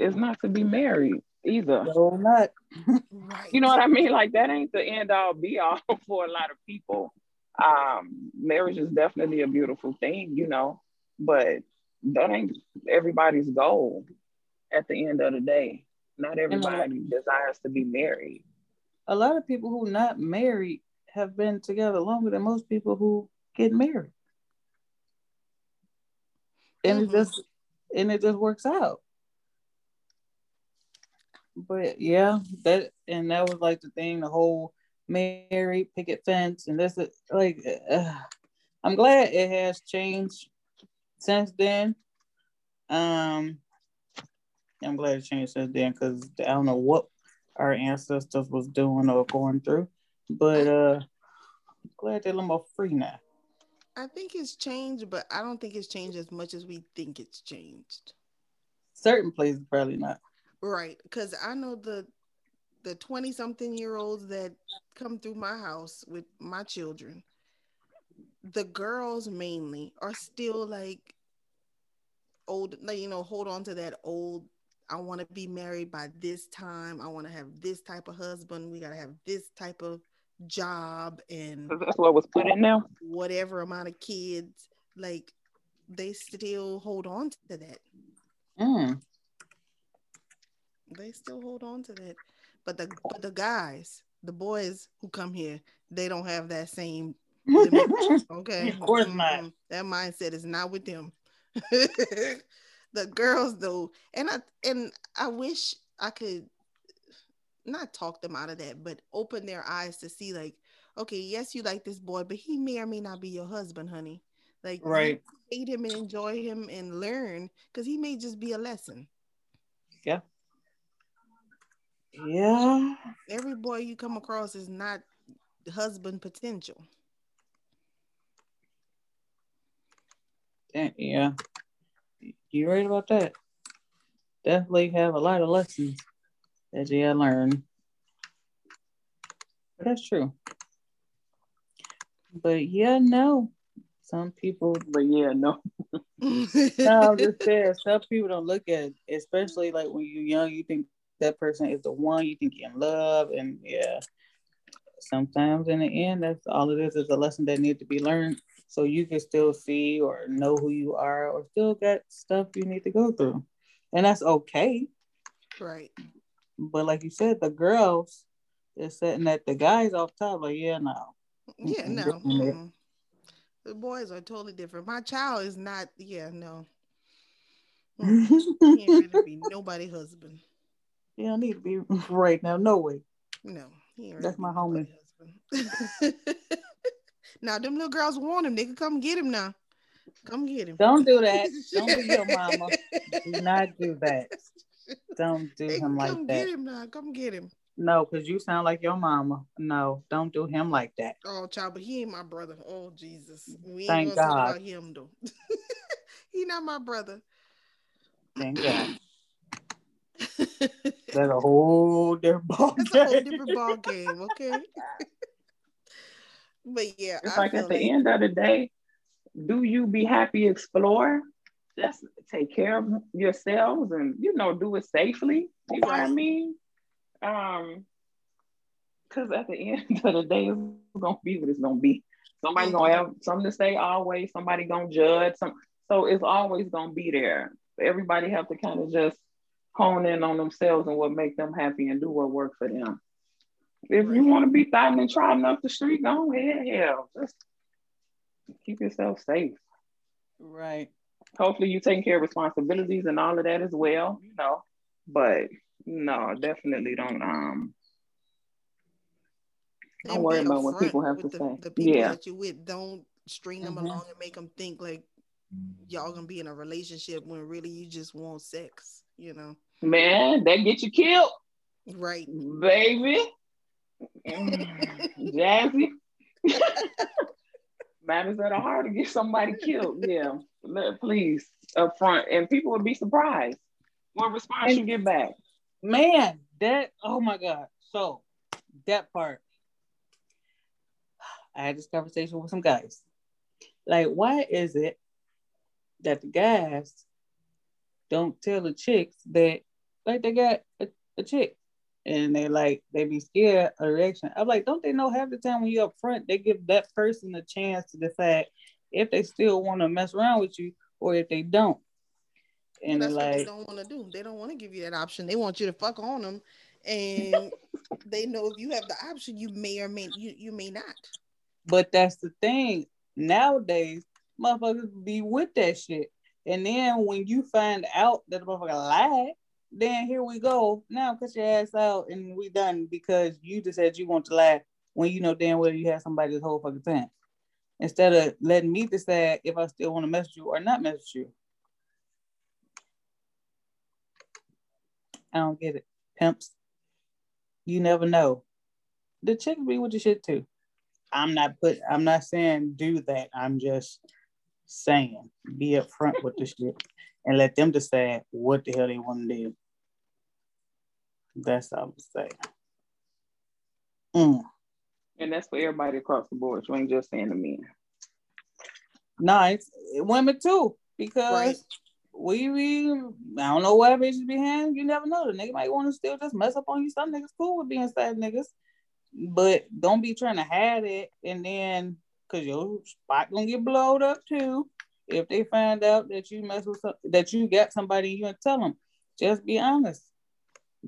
is not to be married either. No, not. right. You know what I mean? Like that ain't the end all be all for a lot of people. Um, marriage is definitely a beautiful thing, you know, but that ain't everybody's goal at the end of the day. Not everybody desires to be married. A lot of people who not married have been together longer than most people who get married. And mm-hmm. it just and it just works out but yeah, that and that was like the thing, the whole married picket fence, and this is like, uh, I'm glad it has changed since then. Um, I'm glad it changed since then because I don't know what our ancestors was doing or going through, but uh, I'm glad they're a little more free now. I think it's changed, but I don't think it's changed as much as we think it's changed. Certain places probably not. Right, because I know the the twenty something year olds that come through my house with my children. The girls mainly are still like old, like you know, hold on to that old. I want to be married by this time. I want to have this type of husband. We gotta have this type of job and that's what was put in there. Whatever amount of kids, like they still hold on to that. Mm they still hold on to that. But the but the guys, the boys who come here, they don't have that same okay. Of course mm-hmm. not. That mindset is not with them. the girls though, and I and I wish I could not talk them out of that, but open their eyes to see like, okay, yes, you like this boy, but he may or may not be your husband, honey. Like, right, hate him and enjoy him and learn because he may just be a lesson. Yeah. Yeah. Every boy you come across is not the husband potential. Yeah. You're right about that. Definitely have a lot of lessons that you learn. But that's true. But yeah, no. Some people, but yeah, no. no, I'm just saying, some people don't look at it, especially like when you're young, you think that person is the one you think you in love and yeah sometimes in the end that's all it is is a lesson that needs to be learned so you can still see or know who you are or still got stuff you need to go through and that's okay right but like you said the girls they're setting at the guys off top like yeah no yeah no mm-hmm. the boys are totally different my child is not yeah no mm. he ain't ready to be nobody husband He don't need to be right now. No way. No, That's my homie. husband. now them little girls want him. They can come get him now. Come get him. Don't do that. Don't be your mama. Do not do that. Don't do him like come that. get him now. Come get him. No, because you sound like your mama. No, don't do him like that. Oh, child, but he ain't my brother. Oh, Jesus. We ain't Thank gonna talk God. about him though. he not my brother. Thank God. That's a whole different ball That's a whole game. different ball game, okay? but yeah, It's I like at the end of the day, do you be happy explore? Just take care of yourselves and you know do it safely. You know what I mean? Um, because at the end of the day, it's gonna be what it's gonna be. Somebody Mm-hmm. gonna have something to say always. Somebody gonna judge. Some so it's always gonna be there. Everybody have to kind of just hone in on themselves and what make them happy and do what works for them. If you want to be fighting and trotting up the street, go ahead. Hell, just keep yourself safe. Right. Hopefully, you taking care of responsibilities and all of that as well. You know, but no, definitely don't. Um, don't worry about what people have to the, say. The people Yeah. that you with, don't string them Mhm. along and make them think like y'all gonna be in a relationship when really you just want sex. You know, Man, that get you killed, right? baby. Mm, Jazzy. Matters that are hard to get somebody killed. Yeah, Let- please up front, and people would be surprised what response you get back. Man, that oh my god. So that part. I had this conversation with some guys. Like, why is it that the guys don't tell the chicks that like they got a, a chick and they like they be scared of erection. I'm like, don't they know half the time when you're up front, they give that person a chance to decide if they still want to mess around with you or if they don't. And Well, that's what they don't want to do. They don't want to give you that option. They want you to fuck on them, and they know if you have the option, you may or may you you may not. But that's the thing. Nowadays, motherfuckers be with that shit. And then when you find out that the motherfucker lied, then here we go. Now cut your ass out and we done because you just said you want to lie when you know damn well you had somebody this whole fucking time. Instead of letting me decide if I still want to message you or not message you. I don't get it. Pimps. You never know. The chick be with the shit too. I'm not put I'm not saying do that. I'm just saying be upfront with the shit and let them decide what the hell they want to do. That's all I'm saying. Mm. And that's for everybody across the board. You ain't just saying to men. Nice. Women too, because Right. we we I don't know where bitches behind. You never know. The nigga might want to still just mess up on you. Some niggas cool with being sad niggas. But don't be trying to hide it and then cause your spot gonna get blowed up too. If they find out that you mess with some, that you got somebody you and tell them, just be honest.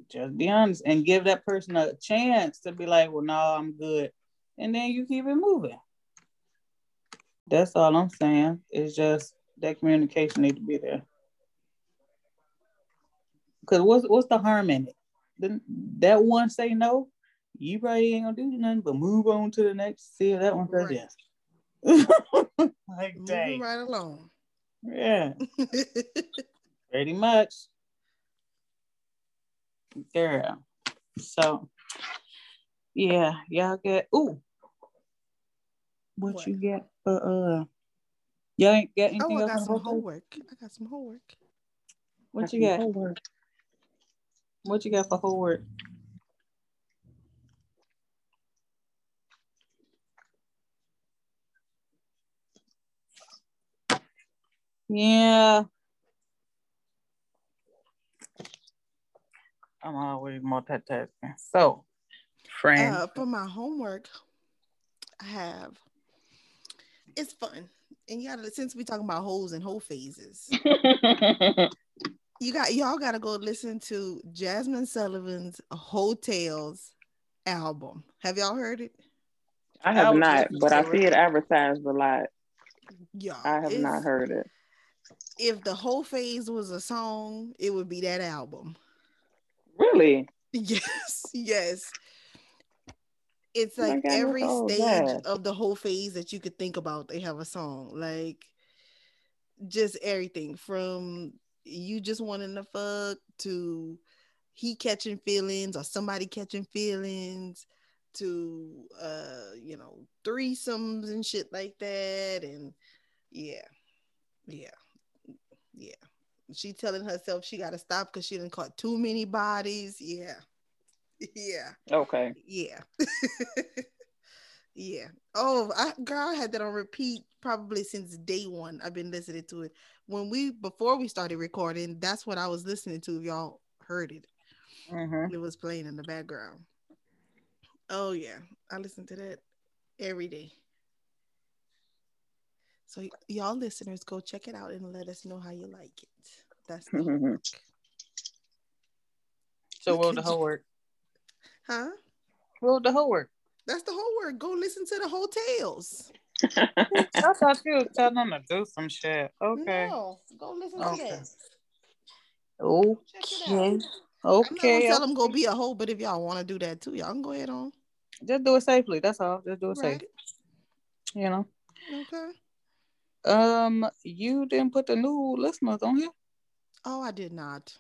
Just be honest and give that person a chance to be like, well, no, I'm good. And then you keep it moving. That's all I'm saying. It's just that communication need to be there. Cause what's what's the harm in it? Then that one say no, you probably ain't gonna do nothing but move on to the next. See if that one says Right. yes. like Moving dang, right along. yeah, pretty much, girl. So, yeah, y'all get. Ooh, what, What? you get for uh? Y'all ain't got oh, I got some homework? homework. I got some homework. What you got? What you got for homework? Yeah. I'm always multitasking. So, friend. Uh, for my homework, I have. It's fun, and you gotta since we talking about holes and hoe phases, you got y'all gotta go listen to Jazmine Sullivan's Heaux Tales album. Have y'all heard it? I I have was not, but I see it advertised a lot. Y'all, I have not heard it. If the hoe phase was a song, it would be that album. Really? Yes, yes. It's Oh like God, every stage that? of the hoe phase that you could think about, they have a song. Like just everything from you just wanting to fuck to he catching feelings or somebody catching feelings to uh you know threesomes and shit like that and yeah yeah she telling herself she got to stop because she didn't caught too many bodies. Yeah. Yeah. Okay. yeah. Yeah. Oh i girl I had that on repeat probably since day one. I've been listening to it. When we before we started recording that's what i was listening to if y'all heard it. Mhm. it was playing in the background. Oh yeah. I listen to that every day so y- y'all listeners go check it out and let us know how you like it that's the homework. So what Look the at whole work? huh What the whole work? that's the homework go listen to the Heaux Tales I thought you was telling them to do some shit. Okay. no go listen Okay. to that Okay. I'm not gonna tell them go be a hoe, but if y'all want to do that too, y'all can go ahead on. Just do it safely. That's all. Just do it Right? safe. You know. Okay. Um, you didn't put the new listeners on here. Oh, I did not.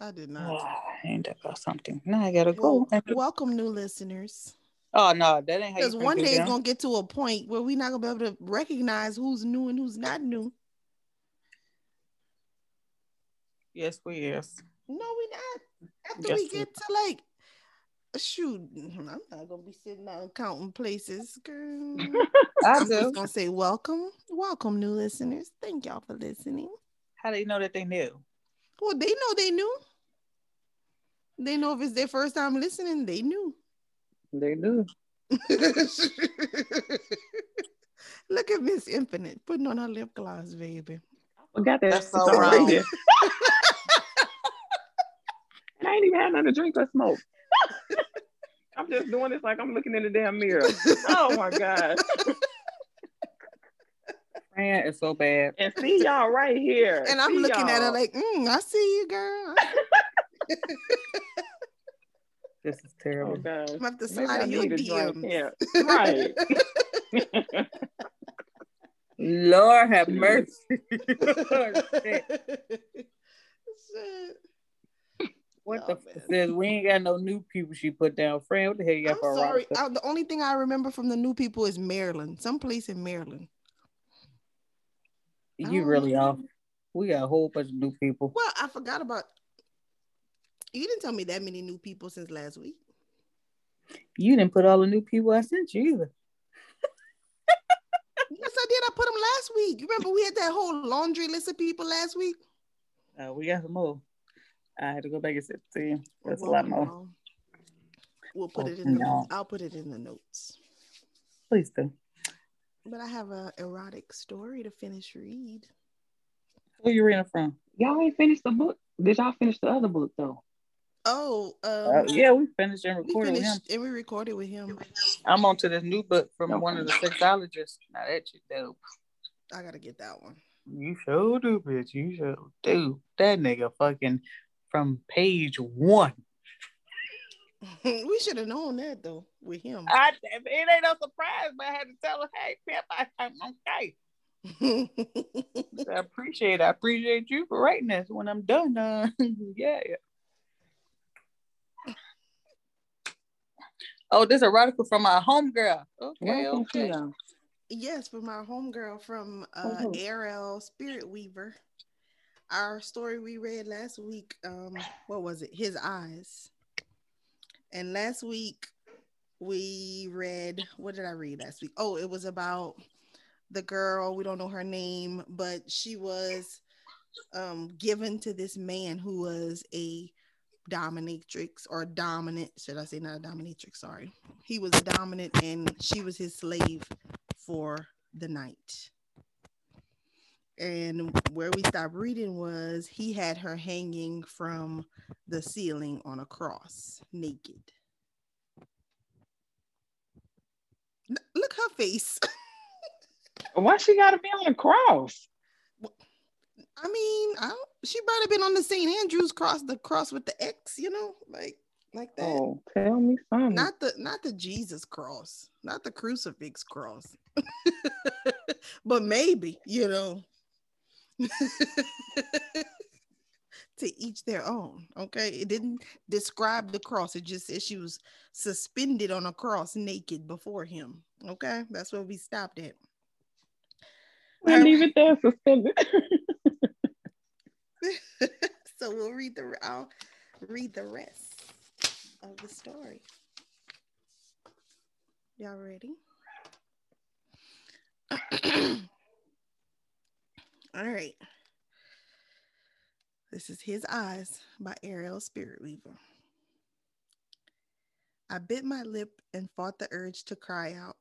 I did not. Ah, ain't that about something? Now I gotta go. Well, welcome, new listeners. oh no, that ain't Because one day it's gonna get to a point where we're not gonna be able to recognize who's new and who's not new. Yes, we is. No, we not. After Yes, we we- get to like, shoot, mm-hmm, I'm not gonna be sitting down counting places, girl. I I'm do. just gonna say welcome, welcome, new listeners. Thank y'all for listening. How do you know that they knew? Well, they know they knew. They know if it's their first time listening, they knew. they knew. Look at Miss Infinite putting on her lip gloss, baby. I Forgot that. That's it's so wrong. and I ain't even had nothing to drink or smoke. I'm just doing this like I'm looking in the damn mirror. Oh my god! Man, it's so bad. And see y'all right here. And I'm See looking at her like, mm, I see you, girl. This is oh terrible. gosh. I'm have to Maybe slide I in your a drink. DMs. Yeah. Right. Lord have mercy. Shit. What Oh, the f- says we ain't got no new people she put down. Friend, what the hell you got I'm for a sorry. roster? I, the only thing I remember from the new people is Maryland, some place in Maryland. You really off. We got a whole bunch of new people. Well, I forgot about. You didn't tell me that many new people since last week. You didn't put all the new people I sent you either. Yes, I did. I put them last week. You remember we had that whole laundry list of people last week? Uh, we got some more. I had to go back and sit. it to you. That's Well, a lot more. no. We'll put Oh, it in the. no. I'll put it in the notes. Please do. But I have a erotic story to finish read. Who you reading from? y'all ain't finished the book. Did y'all finish the other book though? Oh, Uh, um, yeah, we finished and we recorded with him. and we recorded with him. I'm on to this new book from Okay. one of the sexologists. Now that you dope. I gotta get that one. You sure do, bitch. You sure do. That nigga fucking from page one. we should have known that though with him. I, it ain't no surprise, but I had to tell her, hey, Pip, I, I'm okay. I appreciate it. I appreciate you for writing this when I'm done. Uh, yeah. Oh, this is a article from my homegirl. Okay, Where can she okay. yes, from our homegirl from uh Oh. Erel Spiritweaver. Our story we read last week, um, what was it? His eyes. And last week we read what did I read last week? Oh, it was about the girl, we don't know her name, but she was um given to this man who was a dominatrix or dominant, should I say not a dominatrix, sorry. He was dominant and she was his slave for the night. And where we stopped reading was he had her hanging from the ceiling on a cross, naked. Look her face. Why she gotta be on a cross? I mean, I don't, she might have been on the St. Andrew's cross, the cross with the X, you know, like like that. Oh, tell me something. Not the not the Jesus cross, not the crucifix cross. but maybe, you know. to each their own. Okay. It didn't describe the cross. It just said she was suspended on a cross naked before him. Okay. That's where we stopped at. I leave it there suspended. so we'll read the I'll read the rest of the story. Y'all ready? All right. This is His Eyes by Erel Spiritweaver. I bit my lip and fought the urge to cry out.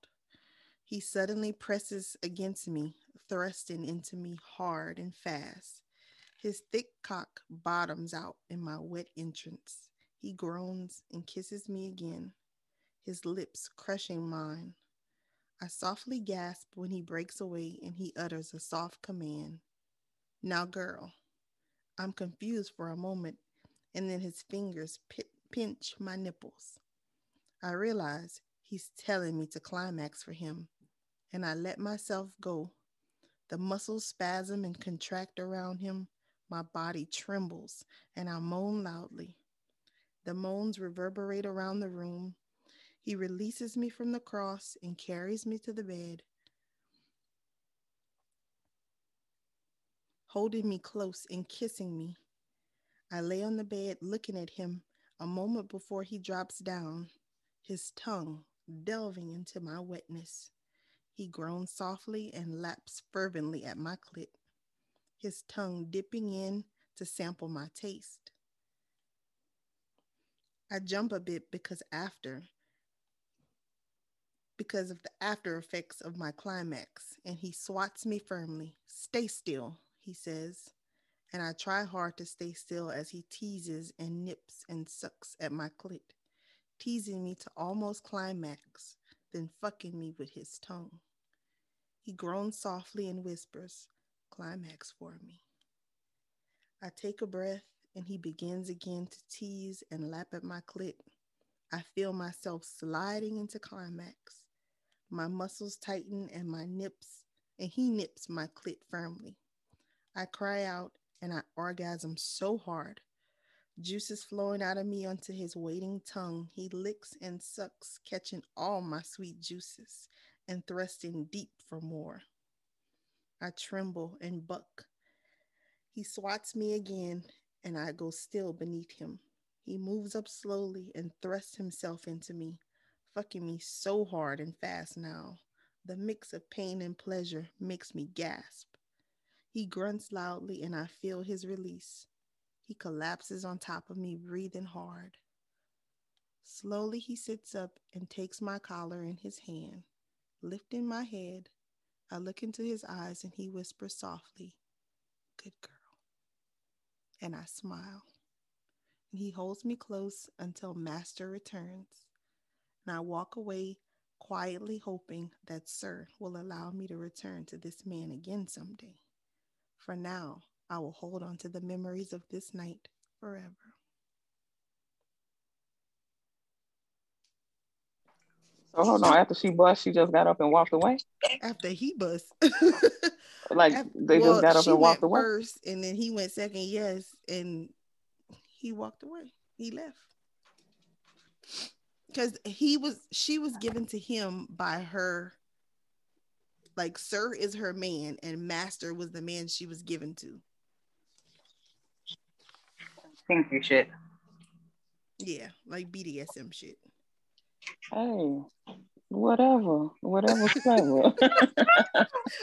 He suddenly presses against me, thrusting into me hard and fast. His thick cock bottoms out in my wet entrance. He groans and kisses me again, his lips crushing mine. I softly gasp when he breaks away and he utters a soft command Now, girl. I'm confused for a moment, and then his fingers p- pinch my nipples. I realize he's telling me to climax for him, and I let myself go. The muscles spasm and contract around him. My body trembles, and I moan loudly. The moans reverberate around the room. He releases me from the cross and carries me to the bed. Holding me close and kissing me. I lay on the bed looking at him a moment before he drops down, his tongue delving into my wetness. He groans softly and laps fervently at my clit, his tongue dipping in to sample my taste. I jump a bit because after because of the after effects of my climax, and he swats me firmly. Stay still, he says, and I try hard to stay still as he teases and nips and sucks at my clit, teasing me to almost climax, then fucking me with his tongue. He groans softly and whispers, Climax for me. I take a breath and he begins again to tease and lap at my clit. I feel myself sliding into climax. My muscles tighten and my nips, and he nips my clit firmly. I cry out and I orgasm so hard. Juices flowing out of me onto his waiting tongue. He licks and sucks, catching all my sweet juices and thrusting deep for more. I tremble and buck. He swats me again, and I go still beneath him. He moves up slowly and thrusts himself into me fucking me so hard and fast now. The mix of pain and pleasure makes me gasp. He grunts loudly, and I feel his release. He collapses on top of me, breathing hard. Slowly, he sits up and takes my collar in his hand. Lifting my head, I look into his eyes and he whispers softly, Good girl. And I smile. And he holds me close until Master returns and I walk away quietly hoping that Sir will allow me to return to this man again someday. For now, I will hold on to the memories of this night forever. So hold on. After she bust, she just got up and walked away. After he bust, like After- they well, just got up and walked away. first, and then he went second. Yes, and he walked away. He left because he was. She was given to him by her. Like Sir is her man, and Master was the man she was given to. Kinky shit. Yeah, like BDSM shit. Hey, whatever, whatever clever.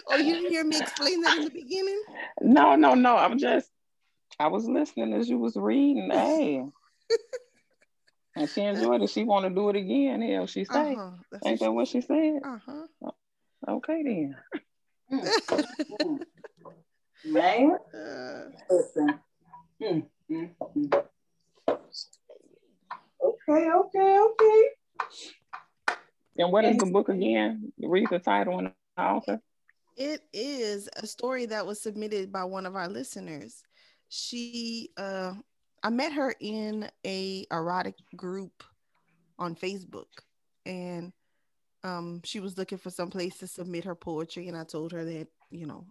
Oh, you didn't hear me explain that in the beginning? no, no, no. I'm just, I was listening as you was reading. Hey, and she enjoyed it. She want to do it again. Hell, she say. Uh-huh. That's Ain't that what she said? uh-huh. Okay then. Man, Uh, listen. Mm, mm, mm. Okay, okay, okay. And what is the book again? Read the title and the author. It is a story that was submitted by one of our listeners. She, uh, I met her in a erotic group on Facebook, and um, she was looking for some place to submit her poetry, and I told her that you know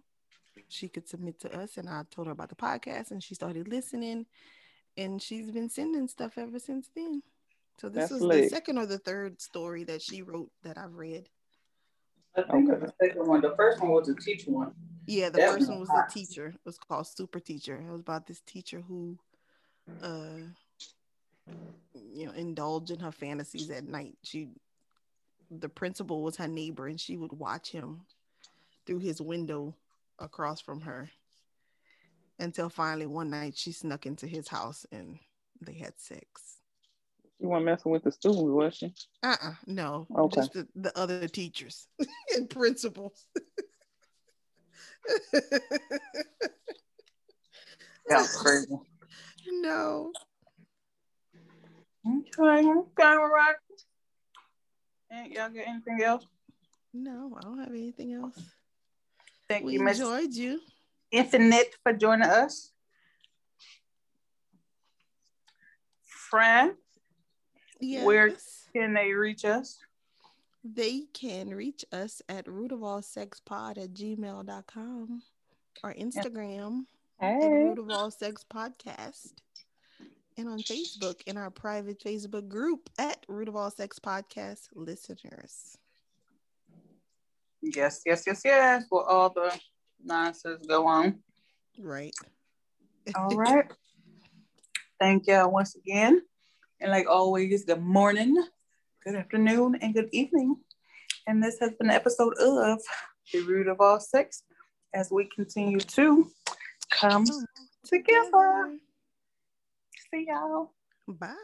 she could submit to us, and I told her about the podcast, and she started listening, and she's been sending stuff ever since then. So this That's was lit. the second or the third story that she wrote that I've read. I think the second one, the first one was a teacher one. Yeah, the That first one was the hot. teacher. It was called Super Teacher. It was about this teacher who, uh, you know, indulge in her fantasies at night. She, the principal was her neighbor, and she would watch him through his window across from her. Until finally one night she snuck into his house and they had sex. She wasn't messing with the students, was she? Uh-uh, no, Okay. just the, the other teachers and principals. That was crazy. no. Okay, okay, right. And y'all get anything else? No, I don't have anything else. Thank We you, Miss enjoyed you. Infinite, for joining us. Fran, Yes. Where- can they reach us? They can reach us at rootofallsexpod at gmail.com or Instagram at Hey. Root of All Sex Podcast and on Facebook in our private Facebook group at Root of All Sex Podcast listeners. Yes, yes, yes, yes. Will all the nonsense go on? Right. All right. Thank y'all once again. And like always, good morning, good afternoon, and good evening. And this has been an episode of The Root of All Sex as we continue to come together. See y'all. Bye.